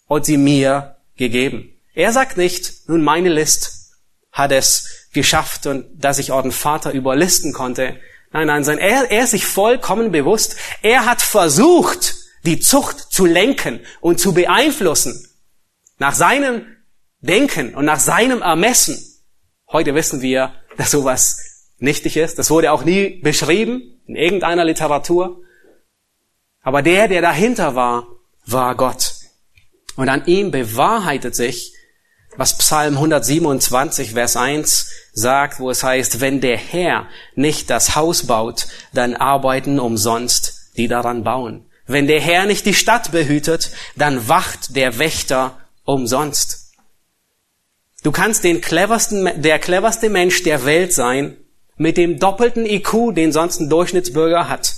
B: und sie mir gegeben. Er sagt nicht, nun meine List hat es geschafft und dass ich euren Vater überlisten konnte. Nein, nein, sondern er, er ist sich vollkommen bewusst. Er hat versucht, die Zucht zu lenken und zu beeinflussen. Nach seinem Denken und nach seinem Ermessen. Heute wissen wir, dass sowas nichtig ist. Das wurde auch nie beschrieben in irgendeiner Literatur. Aber der, der dahinter war, war Gott. Und an ihm bewahrheitet sich, was Psalm 127, Vers 1 sagt, wo es heißt, wenn der Herr nicht das Haus baut, dann arbeiten umsonst die daran bauen. Wenn der Herr nicht die Stadt behütet, dann wacht der Wächter umsonst. Du kannst den cleversten, der cleverste Mensch der Welt sein, mit dem doppelten IQ, den sonst ein Durchschnittsbürger hat,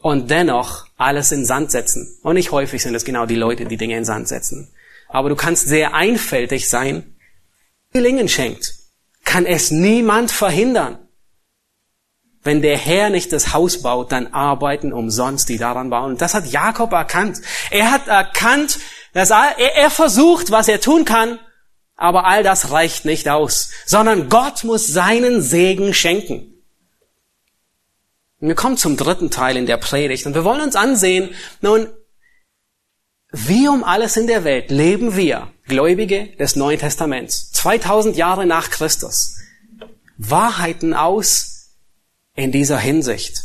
B: und dennoch alles in Sand setzen. Und nicht häufig sind es genau die Leute, die Dinge in Sand setzen. Aber du kannst sehr einfältig sein. Gelingen schenkt, kann es niemand verhindern. Wenn der Herr nicht das Haus baut, dann arbeiten umsonst die daran bauen. Und das hat Jakob erkannt. Er hat erkannt, dass er, er versucht, was er tun kann, aber all das reicht nicht aus, sondern Gott muss seinen Segen schenken. Wir kommen zum dritten Teil in der Predigt und wir wollen uns ansehen, nun, wie um alles in der Welt leben wir, Gläubige des Neuen Testaments, 2000 Jahre nach Christus, Wahrheiten aus in dieser Hinsicht.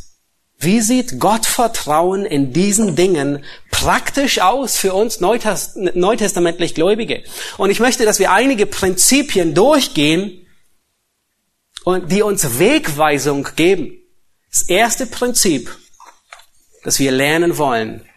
B: Wie sieht Gottvertrauen in diesen Dingen praktisch aus für uns neutestamentlich Gläubige? Und ich möchte, dass wir einige Prinzipien durchgehen die uns Wegweisung geben. Das erste Prinzip, das wir lernen wollen,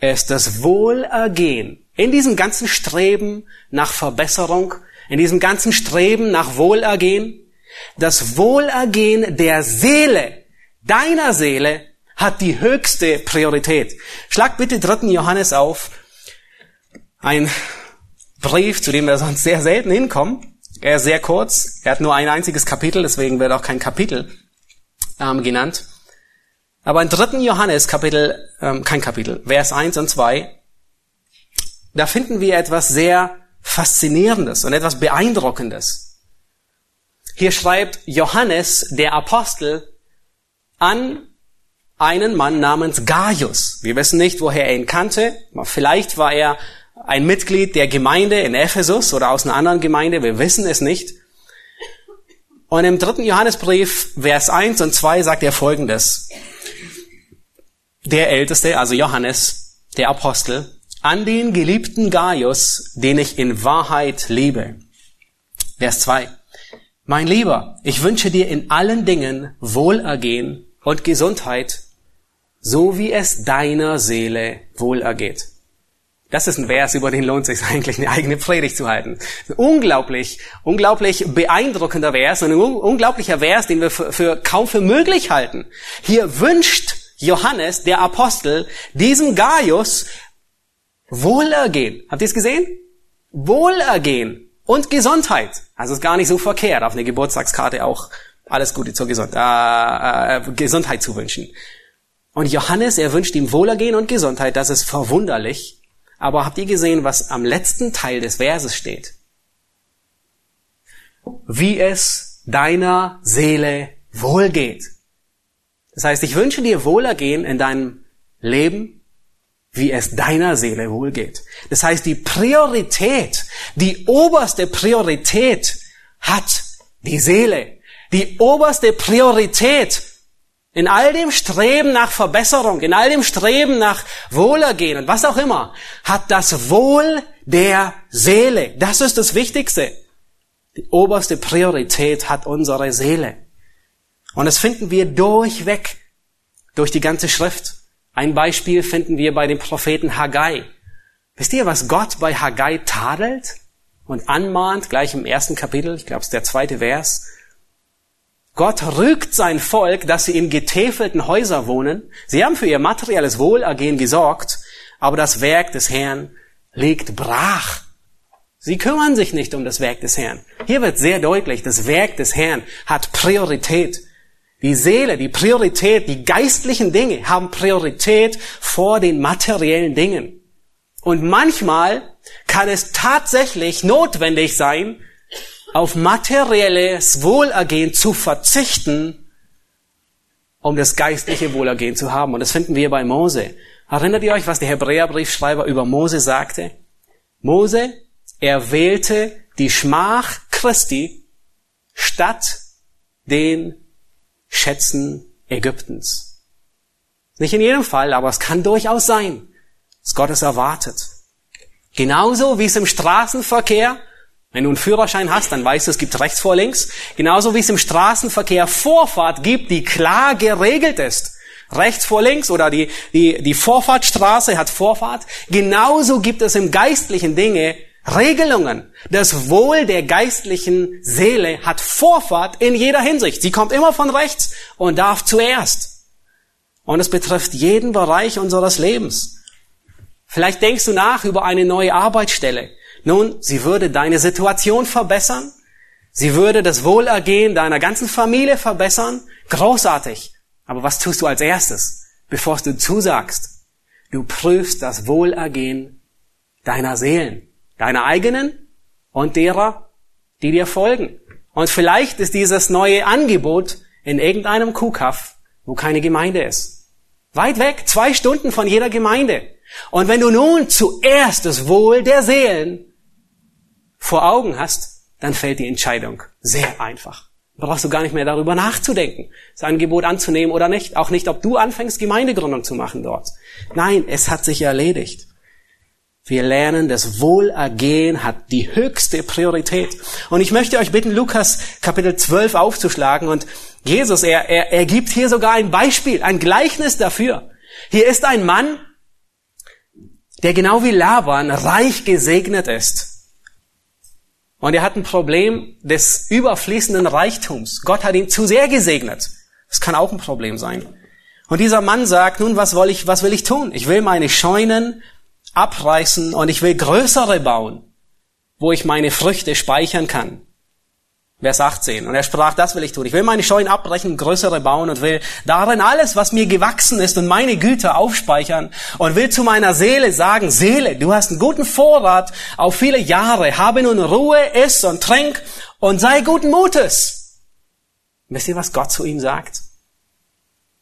B: ist das Wohlergehen. In diesem ganzen Streben nach Verbesserung, in diesem ganzen Streben nach Wohlergehen, das Wohlergehen der Seele deiner Seele hat die höchste Priorität. Schlag bitte 3. Johannes auf. Ein Brief, zu dem wir sonst sehr selten hinkommen. Er ist sehr kurz. Er hat nur ein einziges Kapitel, deswegen wird auch kein Kapitel ähm, genannt. Aber in 3. Johannes Kapitel, ähm, kein Kapitel, Vers 1 und 2, da finden wir etwas sehr Faszinierendes und etwas Beeindruckendes. Hier schreibt Johannes, der Apostel, an einen Mann namens Gaius. Wir wissen nicht, woher er ihn kannte. Vielleicht war er ein Mitglied der Gemeinde in Ephesus oder aus einer anderen Gemeinde. Wir wissen es nicht. Und im dritten Johannesbrief, Vers 1 und 2 sagt er Folgendes. Der Älteste, also Johannes, der Apostel, an den geliebten Gaius, den ich in Wahrheit liebe. Vers 2. Mein Lieber, ich wünsche dir in allen Dingen Wohlergehen und Gesundheit, so wie es deiner Seele wohlergeht. Das ist ein Vers, über den lohnt es sich eigentlich eine eigene Predigt zu halten. Unglaublich, unglaublich beeindruckender Vers ein unglaublicher Vers, den wir für, für kaum für möglich halten. Hier wünscht Johannes, der Apostel, diesem Gaius Wohlergehen. Habt ihr es gesehen? Wohlergehen und Gesundheit. Also ist gar nicht so verkehrt, auf eine Geburtstagskarte auch alles Gute zur Gesund äh, äh, Gesundheit zu wünschen. Und Johannes, er wünscht ihm Wohlergehen und Gesundheit, das ist verwunderlich. Aber habt ihr gesehen, was am letzten Teil des Verses steht? Wie es deiner Seele wohlgeht. Das heißt, ich wünsche dir Wohlergehen in deinem Leben, wie es deiner Seele wohlgeht. Das heißt, die Priorität, die oberste Priorität hat die Seele. Die oberste Priorität in all dem Streben nach Verbesserung, in all dem Streben nach Wohlergehen und was auch immer, hat das Wohl der Seele. Das ist das Wichtigste. Die oberste Priorität hat unsere Seele. Und das finden wir durchweg, durch die ganze Schrift. Ein Beispiel finden wir bei dem Propheten Haggai. Wisst ihr, was Gott bei Haggai tadelt und anmahnt, gleich im ersten Kapitel, ich glaube es ist der zweite Vers. Gott rügt sein Volk, dass sie in getäfelten Häusern wohnen. Sie haben für ihr materielles Wohlergehen gesorgt, aber das Werk des Herrn liegt brach. Sie kümmern sich nicht um das Werk des Herrn. Hier wird sehr deutlich, das Werk des Herrn hat Priorität. Die Seele, die Priorität, die geistlichen Dinge haben Priorität vor den materiellen Dingen. Und manchmal kann es tatsächlich notwendig sein, auf materielles Wohlergehen zu verzichten, um das geistliche Wohlergehen zu haben. Und das finden wir bei Mose. Erinnert ihr euch, was der Hebräerbriefschreiber über Mose sagte? Mose, er wählte die Schmach Christi statt den Schätzen Ägyptens. Nicht in jedem Fall, aber es kann durchaus sein, dass Gott es erwartet. Genauso wie es im Straßenverkehr, wenn du einen Führerschein hast, dann weißt du, es gibt rechts vor links. Genauso wie es im Straßenverkehr Vorfahrt gibt, die klar geregelt ist. Rechts vor links oder die, die, die Vorfahrtstraße hat Vorfahrt. Genauso gibt es im Geistlichen Dinge, Regelungen. Das Wohl der geistlichen Seele hat Vorfahrt in jeder Hinsicht. Sie kommt immer von rechts und darf zuerst. Und es betrifft jeden Bereich unseres Lebens. Vielleicht denkst du nach über eine neue Arbeitsstelle. Nun, sie würde deine Situation verbessern. Sie würde das Wohlergehen deiner ganzen Familie verbessern. Großartig. Aber was tust du als erstes, bevor du zusagst? Du prüfst das Wohlergehen deiner Seelen. Deine eigenen und derer, die dir folgen. Und vielleicht ist dieses neue Angebot in irgendeinem Kuhkaff, wo keine Gemeinde ist. Weit weg, zwei Stunden von jeder Gemeinde. Und wenn du nun zuerst das Wohl der Seelen vor Augen hast, dann fällt die Entscheidung sehr einfach. Brauchst du gar nicht mehr darüber nachzudenken, das Angebot anzunehmen oder nicht. Auch nicht, ob du anfängst, Gemeindegründung zu machen dort. Nein, es hat sich erledigt. Wir lernen, das Wohlergehen hat die höchste Priorität. Und ich möchte euch bitten, Lukas Kapitel 12 aufzuschlagen. Und Jesus, er, er, er gibt hier sogar ein Beispiel, ein Gleichnis dafür. Hier ist ein Mann, der genau wie Laban reich gesegnet ist. Und er hat ein Problem des überfließenden Reichtums. Gott hat ihn zu sehr gesegnet. Das kann auch ein Problem sein. Und dieser Mann sagt, nun, was will ich, was will ich tun? Ich will meine Scheunen abreißen und ich will größere bauen, wo ich meine Früchte speichern kann. Vers 18. Und er sprach, das will ich tun. Ich will meine Scheunen abbrechen, größere bauen und will darin alles, was mir gewachsen ist und meine Güter aufspeichern und will zu meiner Seele sagen, Seele, du hast einen guten Vorrat auf viele Jahre, habe nun Ruhe, iss und trink und sei guten Mutes. Wisst ihr, was Gott zu ihm sagt?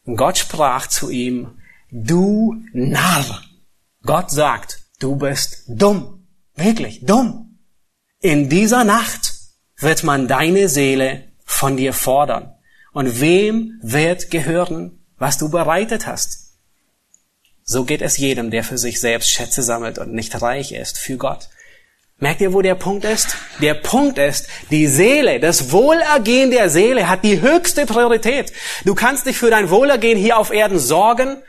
B: Und Gott sprach zu ihm, du Narr. Gott sagt, du bist dumm. Wirklich dumm. In dieser Nacht wird man deine Seele von dir fordern. Und wem wird gehören, was du bereitet hast? So geht es jedem, der für sich selbst Schätze sammelt und nicht reich ist für Gott. Merkt ihr, wo der Punkt ist? Der Punkt ist, die Seele, das Wohlergehen der Seele hat die höchste Priorität. Du kannst dich für dein Wohlergehen hier auf Erden sorgen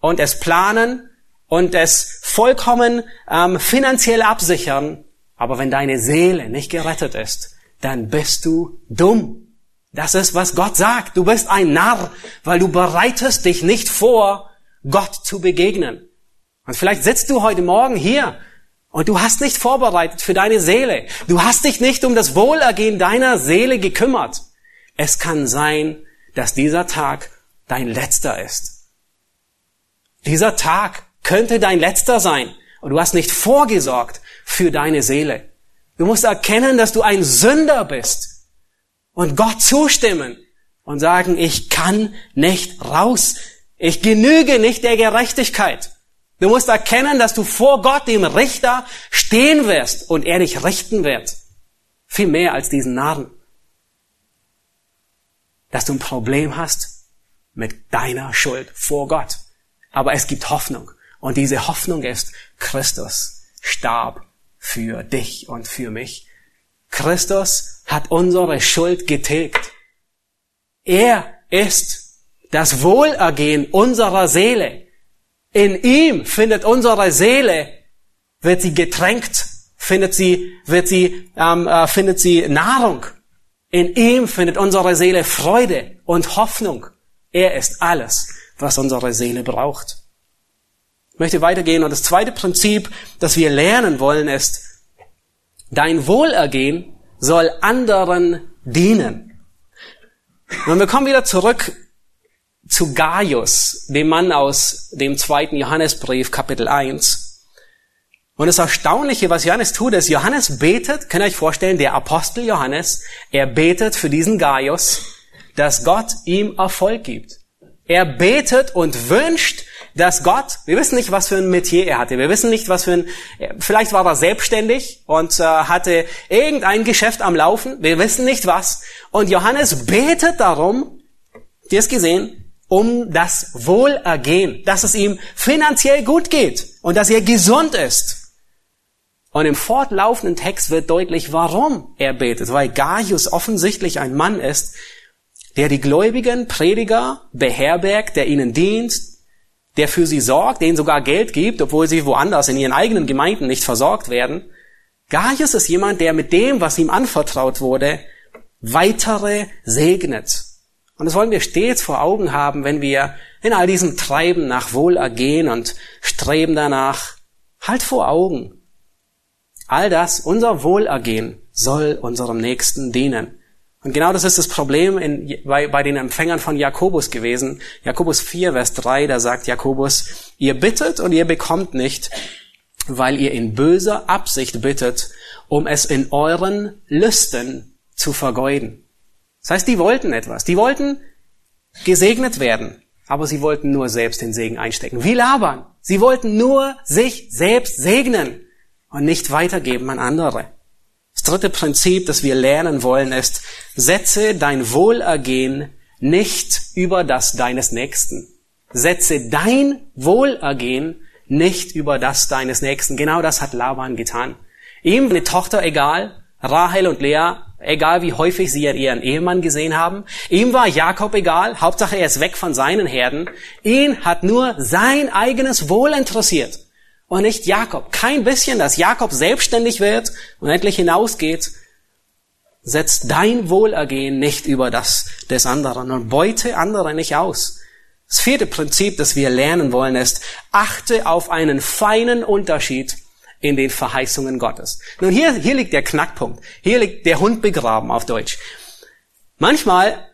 B: und es planen und es vollkommen ähm, finanziell absichern. Aber wenn deine Seele nicht gerettet ist, dann bist du dumm. Das ist, was Gott sagt. Du bist ein Narr, weil du bereitest dich nicht vor, Gott zu begegnen. Und vielleicht sitzt du heute Morgen hier und du hast nicht vorbereitet für deine Seele. Du hast dich nicht um das Wohlergehen deiner Seele gekümmert. Es kann sein, dass dieser Tag dein letzter ist. Dieser Tag könnte dein letzter sein und du hast nicht vorgesorgt für deine Seele. Du musst erkennen, dass du ein Sünder bist und Gott zustimmen und sagen, ich kann nicht raus. Ich genüge nicht der Gerechtigkeit. Du musst erkennen, dass du vor Gott, dem Richter, stehen wirst und er dich richten wird. Viel mehr als diesen Narren. Dass du ein Problem hast mit deiner Schuld vor Gott. Aber es gibt Hoffnung. Und diese Hoffnung ist, Christus starb für dich und für mich. Christus hat unsere Schuld getilgt. Er ist das Wohlergehen unserer Seele. In ihm findet unsere Seele, wird sie getränkt, findet sie, wird sie, ähm, äh, findet sie Nahrung. In ihm findet unsere Seele Freude und Hoffnung. Er ist alles, was unsere Seele braucht möchte weitergehen. Und das zweite Prinzip, das wir lernen wollen, ist, dein Wohlergehen soll anderen dienen. Und wir kommen wieder zurück zu Gaius, dem Mann aus dem zweiten Johannesbrief, Kapitel 1. Und das Erstaunliche, was Johannes tut, ist, Johannes betet, könnt ihr euch vorstellen, der Apostel Johannes, er betet für diesen Gaius, dass Gott ihm Erfolg gibt. Er betet und wünscht, dass Gott, wir wissen nicht, was für ein Metier er hatte, wir wissen nicht, was für ein, vielleicht war er selbstständig und äh, hatte irgendein Geschäft am Laufen, wir wissen nicht was. Und Johannes betet darum, dir es gesehen, um das Wohlergehen, dass es ihm finanziell gut geht und dass er gesund ist. Und im fortlaufenden Text wird deutlich, warum er betet, weil Gaius offensichtlich ein Mann ist, der die gläubigen Prediger beherbergt, der ihnen dient, der für sie sorgt, denen sogar Geld gibt, obwohl sie woanders in ihren eigenen Gemeinden nicht versorgt werden. Gaius ist jemand, der mit dem, was ihm anvertraut wurde, weitere segnet. Und das wollen wir stets vor Augen haben, wenn wir in all diesem Treiben nach Wohlergehen und Streben danach, halt vor Augen. All das, unser Wohlergehen, soll unserem Nächsten dienen. Und genau das ist das Problem in, bei, bei den Empfängern von Jakobus gewesen. Jakobus 4, Vers 3, da sagt Jakobus, ihr bittet und ihr bekommt nicht, weil ihr in böser Absicht bittet, um es in euren Lüsten zu vergeuden. Das heißt, die wollten etwas. Die wollten gesegnet werden, aber sie wollten nur selbst den Segen einstecken. Wie labern. Sie wollten nur sich selbst segnen und nicht weitergeben an andere. Dritte Prinzip, das wir lernen wollen, ist, setze dein Wohlergehen nicht über das deines Nächsten. Setze dein Wohlergehen nicht über das deines Nächsten. Genau das hat Laban getan. Ihm eine Tochter egal, Rahel und Lea, egal wie häufig sie ihren Ehemann gesehen haben. Ihm war Jakob egal, Hauptsache er ist weg von seinen Herden. Ihn hat nur sein eigenes Wohl interessiert und nicht Jakob. Kein bisschen, dass Jakob selbstständig wird und endlich hinausgeht. Setzt dein Wohlergehen nicht über das des anderen und beute andere nicht aus. Das vierte Prinzip, das wir lernen wollen, ist, achte auf einen feinen Unterschied in den Verheißungen Gottes. Nun, hier, hier liegt der Knackpunkt. Hier liegt der Hund begraben auf Deutsch. Manchmal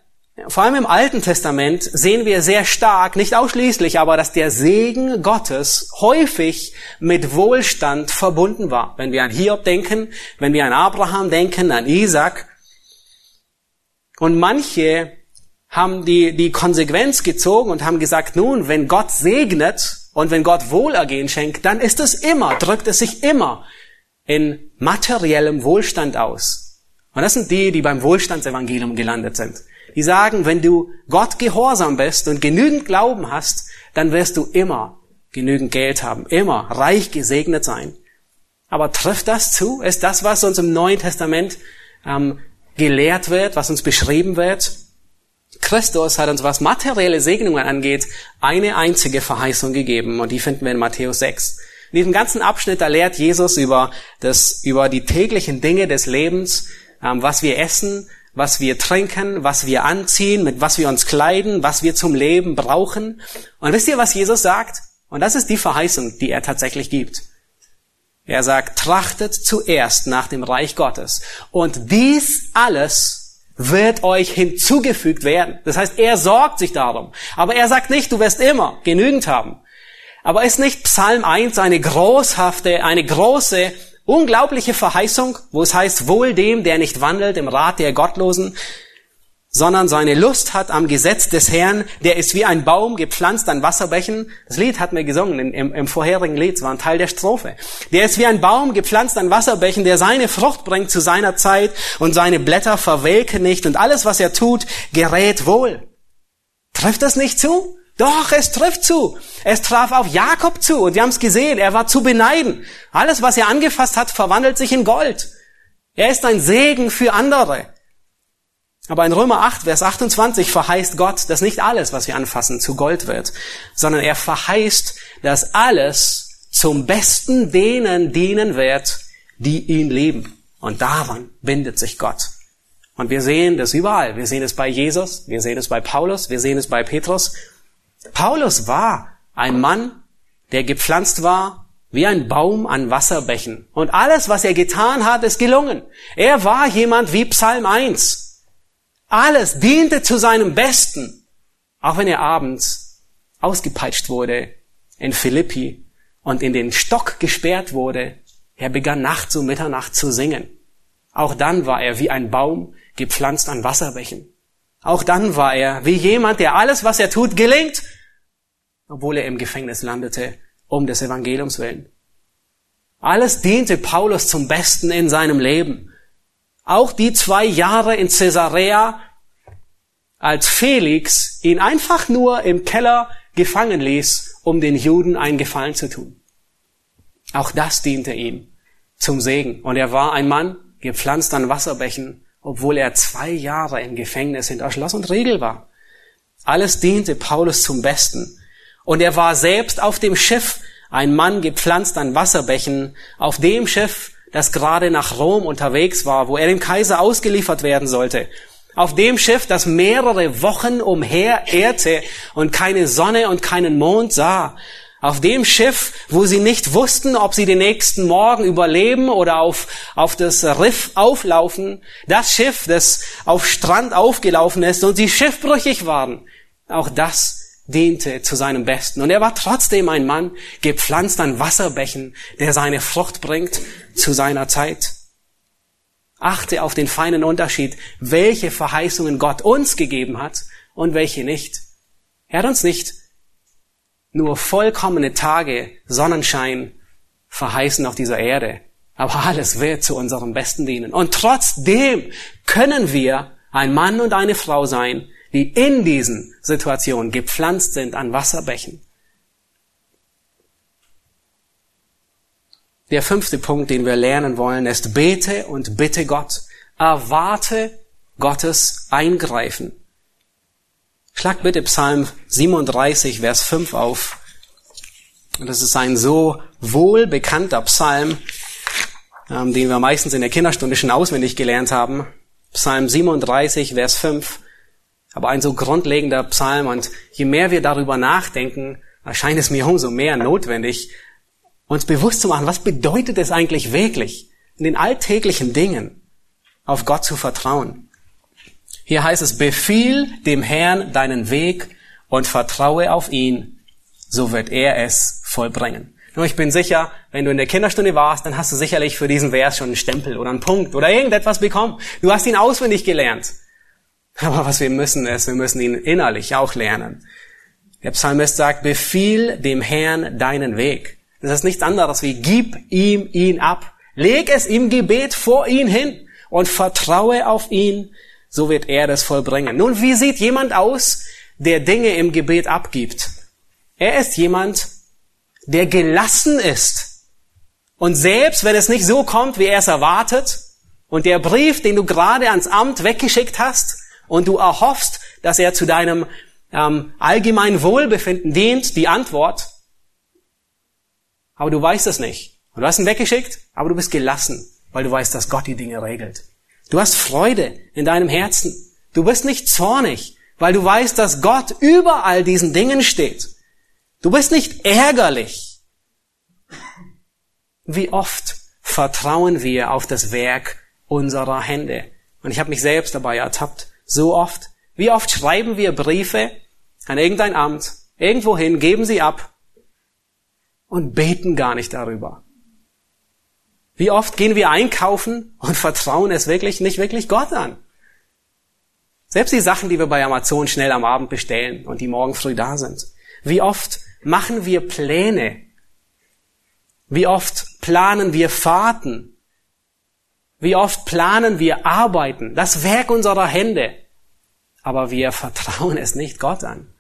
B: vor allem im Alten Testament sehen wir sehr stark, nicht ausschließlich, aber dass der Segen Gottes häufig mit Wohlstand verbunden war. Wenn wir an Hiob denken, wenn wir an Abraham denken, an Isaac. Und manche haben die, die Konsequenz gezogen und haben gesagt, nun, wenn Gott segnet und wenn Gott Wohlergehen schenkt, dann ist es immer, drückt es sich immer in materiellem Wohlstand aus. Und das sind die, die beim Wohlstandsevangelium gelandet sind die sagen, wenn du Gott gehorsam bist und genügend Glauben hast, dann wirst du immer genügend Geld haben, immer reich gesegnet sein. Aber trifft das zu? Ist das, was uns im Neuen Testament ähm, gelehrt wird, was uns beschrieben wird? Christus hat uns, was materielle Segnungen angeht, eine einzige Verheißung gegeben und die finden wir in Matthäus 6. In diesem ganzen Abschnitt, da lehrt Jesus über, das, über die täglichen Dinge des Lebens, ähm, was wir essen, was wir trinken, was wir anziehen, mit was wir uns kleiden, was wir zum Leben brauchen. Und wisst ihr, was Jesus sagt? Und das ist die Verheißung, die er tatsächlich gibt. Er sagt, trachtet zuerst nach dem Reich Gottes. Und dies alles wird euch hinzugefügt werden. Das heißt, er sorgt sich darum. Aber er sagt nicht, du wirst immer genügend haben. Aber ist nicht Psalm 1 eine großhafte, eine große, unglaubliche Verheißung, wo es heißt, wohl dem, der nicht wandelt im Rat der Gottlosen, sondern seine Lust hat am Gesetz des Herrn, der ist wie ein Baum gepflanzt an Wasserbächen. Das Lied hat mir gesungen im, im vorherigen Lied, es war ein Teil der Strophe. Der ist wie ein Baum gepflanzt an Wasserbächen, der seine Frucht bringt zu seiner Zeit und seine Blätter verwelken nicht und alles, was er tut, gerät wohl. Trifft das nicht zu? Doch, es trifft zu. Es traf auf Jakob zu und wir haben es gesehen, er war zu beneiden. Alles, was er angefasst hat, verwandelt sich in Gold. Er ist ein Segen für andere. Aber in Römer 8, Vers 28 verheißt Gott, dass nicht alles, was wir anfassen, zu Gold wird, sondern er verheißt, dass alles zum Besten denen dienen wird, die ihn lieben. Und daran bindet sich Gott. Und wir sehen das überall. Wir sehen es bei Jesus, wir sehen es bei Paulus, wir sehen es bei Petrus. Paulus war ein Mann, der gepflanzt war wie ein Baum an Wasserbächen. Und alles, was er getan hat, ist gelungen. Er war jemand wie Psalm 1. Alles diente zu seinem Besten, auch wenn er abends ausgepeitscht wurde in Philippi und in den Stock gesperrt wurde. Er begann nachts um Mitternacht zu singen. Auch dann war er wie ein Baum gepflanzt an Wasserbächen. Auch dann war er wie jemand, der alles, was er tut, gelingt, obwohl er im Gefängnis landete, um des Evangeliums willen. Alles diente Paulus zum Besten in seinem Leben. Auch die zwei Jahre in Caesarea, als Felix ihn einfach nur im Keller gefangen ließ, um den Juden einen Gefallen zu tun. Auch das diente ihm zum Segen. Und er war ein Mann, gepflanzt an Wasserbächen, obwohl er zwei Jahre im Gefängnis hinter Schloss und Riegel war. Alles diente Paulus zum Besten. Und er war selbst auf dem Schiff ein Mann gepflanzt an Wasserbächen, auf dem Schiff, das gerade nach Rom unterwegs war, wo er dem Kaiser ausgeliefert werden sollte. Auf dem Schiff, das mehrere Wochen umherirrte und keine Sonne und keinen Mond sah. Auf dem Schiff, wo sie nicht wussten, ob sie den nächsten Morgen überleben oder auf, auf das Riff auflaufen. Das Schiff, das auf Strand aufgelaufen ist und sie schiffbrüchig waren. Auch das diente zu seinem Besten. Und er war trotzdem ein Mann, gepflanzt an Wasserbächen, der seine Frucht bringt zu seiner Zeit. Achte auf den feinen Unterschied, welche Verheißungen Gott uns gegeben hat und welche nicht. Er hat uns nicht nur vollkommene Tage, Sonnenschein verheißen auf dieser Erde, aber alles wird zu unserem Besten dienen. Und trotzdem können wir ein Mann und eine Frau sein, die in diesen Situationen gepflanzt sind an Wasserbächen. Der fünfte Punkt, den wir lernen wollen, ist bete und bitte Gott. Erwarte Gottes Eingreifen. Schlag bitte Psalm 37, Vers 5 auf. Das ist ein so wohl bekannter Psalm, ähm, den wir meistens in der Kinderstunde schon auswendig gelernt haben. Psalm 37, Vers 5 aber ein so grundlegender Psalm und je mehr wir darüber nachdenken, erscheint es mir umso mehr notwendig, uns bewusst zu machen, was bedeutet es eigentlich wirklich, in den alltäglichen Dingen auf Gott zu vertrauen. Hier heißt es, befiehl dem Herrn deinen Weg und vertraue auf ihn, so wird er es vollbringen. Nur ich bin sicher, wenn du in der Kinderstunde warst, dann hast du sicherlich für diesen Vers schon einen Stempel oder einen Punkt oder irgendetwas bekommen. Du hast ihn auswendig gelernt. Aber was wir müssen ist, wir müssen ihn innerlich auch lernen. Der Psalmist sagt, befiehl dem Herrn deinen Weg. Das ist nichts anderes wie gib ihm ihn ab. Leg es im Gebet vor ihn hin und vertraue auf ihn, so wird er das vollbringen. Nun, wie sieht jemand aus, der Dinge im Gebet abgibt? Er ist jemand, der gelassen ist. Und selbst wenn es nicht so kommt, wie er es erwartet, und der Brief, den du gerade ans Amt weggeschickt hast, und du erhoffst, dass er zu deinem ähm, allgemeinen Wohlbefinden dient, die Antwort, aber du weißt es nicht. Und du hast ihn weggeschickt, aber du bist gelassen, weil du weißt, dass Gott die Dinge regelt. Du hast Freude in deinem Herzen. Du bist nicht zornig, weil du weißt, dass Gott über all diesen Dingen steht. Du bist nicht ärgerlich. Wie oft vertrauen wir auf das Werk unserer Hände? Und ich habe mich selbst dabei ertappt. So oft. Wie oft schreiben wir Briefe an irgendein Amt, irgendwohin, geben sie ab und beten gar nicht darüber. Wie oft gehen wir einkaufen und vertrauen es wirklich nicht wirklich Gott an? Selbst die Sachen, die wir bei Amazon schnell am Abend bestellen und die morgen früh da sind. Wie oft machen wir Pläne? Wie oft planen wir Fahrten? Wie oft planen wir Arbeiten? Das Werk unserer Hände. Aber wir vertrauen es nicht Gott an.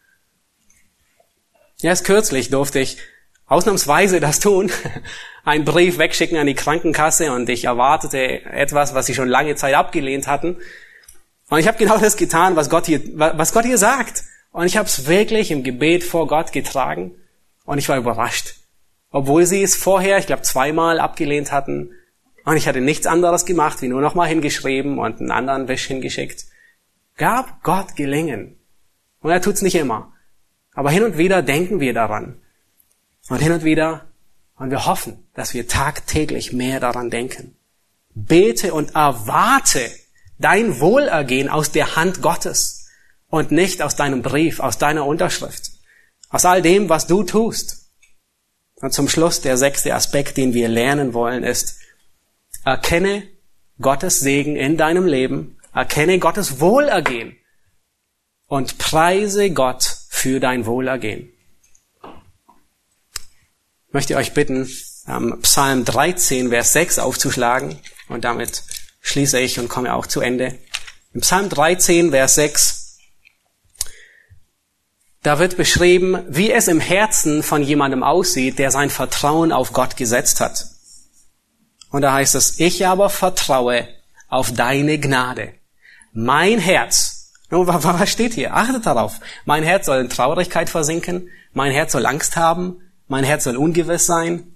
B: Erst kürzlich durfte ich ausnahmsweise das tun, einen Brief wegschicken an die Krankenkasse und ich erwartete etwas, was sie schon lange Zeit abgelehnt hatten. Und ich habe genau das getan, was Gott hier, was Gott hier sagt. Und ich habe es wirklich im Gebet vor Gott getragen und ich war überrascht. Obwohl sie es vorher, ich glaube, zweimal abgelehnt hatten und ich hatte nichts anderes gemacht, wie nur nochmal hingeschrieben und einen anderen Wisch hingeschickt, gab Gott Gelingen. Und er tut's nicht immer. Aber hin und wieder denken wir daran. Und hin und wieder, und wir hoffen, dass wir tagtäglich mehr daran denken. Bete und erwarte dein Wohlergehen aus der Hand Gottes und nicht aus deinem Brief, aus deiner Unterschrift, aus all dem, was du tust. Und zum Schluss der sechste Aspekt, den wir lernen wollen, ist, erkenne Gottes Segen in deinem Leben, erkenne Gottes Wohlergehen und preise Gott für dein Wohlergehen möchte euch bitten, Psalm 13, Vers 6 aufzuschlagen. Und damit schließe ich und komme auch zu Ende. Im Psalm 13, Vers 6, da wird beschrieben, wie es im Herzen von jemandem aussieht, der sein Vertrauen auf Gott gesetzt hat. Und da heißt es, ich aber vertraue auf deine Gnade. Mein Herz, nun, was steht hier? Achtet darauf. Mein Herz soll in Traurigkeit versinken. Mein Herz soll Angst haben mein Herz soll ungewiss sein.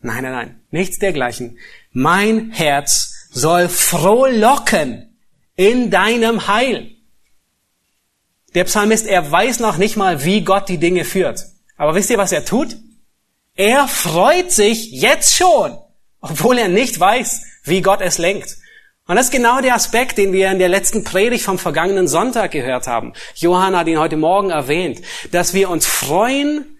B: Nein, nein, nein, nichts dergleichen. Mein Herz soll frohlocken in deinem Heil. Der Psalmist, er weiß noch nicht mal, wie Gott die Dinge führt. Aber wisst ihr, was er tut? Er freut sich jetzt schon, obwohl er nicht weiß, wie Gott es lenkt. Und das ist genau der Aspekt, den wir in der letzten Predigt vom vergangenen Sonntag gehört haben. Johann hat ihn heute Morgen erwähnt, dass wir uns freuen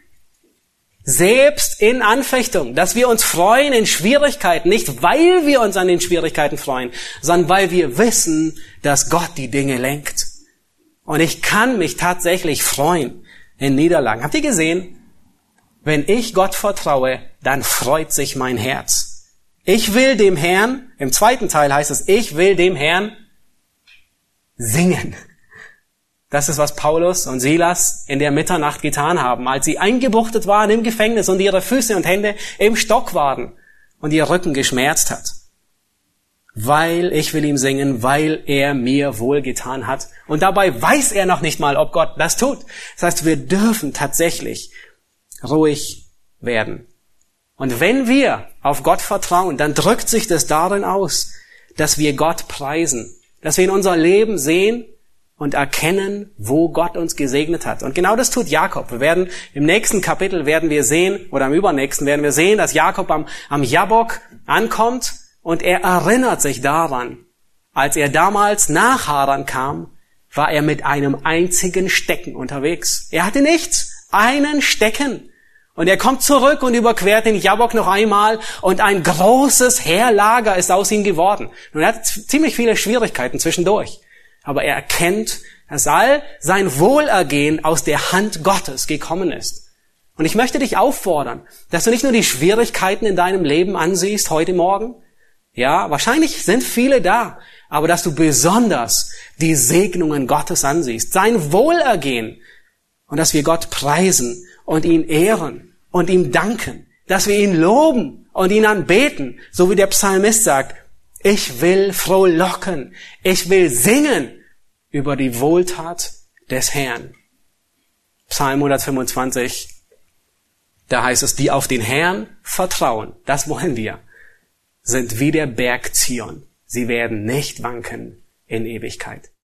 B: selbst in Anfechtung, dass wir uns freuen in Schwierigkeiten, nicht weil wir uns an den Schwierigkeiten freuen, sondern weil wir wissen, dass Gott die Dinge lenkt. Und ich kann mich tatsächlich freuen in Niederlagen. Habt ihr gesehen? Wenn ich Gott vertraue, dann freut sich mein Herz. Ich will dem Herrn, im zweiten Teil heißt es, ich will dem Herrn singen. Das ist, was Paulus und Silas in der Mitternacht getan haben, als sie eingebuchtet waren im Gefängnis und ihre Füße und Hände im Stock waren und ihr Rücken geschmerzt hat. Weil ich will ihm singen, weil er mir wohlgetan hat. Und dabei weiß er noch nicht mal, ob Gott das tut. Das heißt, wir dürfen tatsächlich ruhig werden. Und wenn wir auf Gott vertrauen, dann drückt sich das darin aus, dass wir Gott preisen, dass wir in unser Leben sehen, und erkennen, wo Gott uns gesegnet hat. Und genau das tut Jakob. Wir werden im nächsten Kapitel werden wir sehen, oder im übernächsten werden wir sehen, dass Jakob am, am Jabok ankommt und er erinnert sich daran, als er damals nach Haran kam, war er mit einem einzigen Stecken unterwegs. Er hatte nichts, einen Stecken. Und er kommt zurück und überquert den Jabok noch einmal und ein großes Heerlager ist aus ihm geworden. Und er hat ziemlich viele Schwierigkeiten zwischendurch aber er erkennt, dass all sein Wohlergehen aus der Hand Gottes gekommen ist. Und ich möchte dich auffordern, dass du nicht nur die Schwierigkeiten in deinem Leben ansiehst heute Morgen. Ja, wahrscheinlich sind viele da, aber dass du besonders die Segnungen Gottes ansiehst, sein Wohlergehen und dass wir Gott preisen und ihn ehren und ihm danken, dass wir ihn loben und ihn anbeten, so wie der Psalmist sagt, ich will frohlocken. Ich will singen über die Wohltat des Herrn. Psalm 125. Da heißt es, die auf den Herrn vertrauen, das wollen wir, sind wie der Berg Zion. Sie werden nicht wanken in Ewigkeit.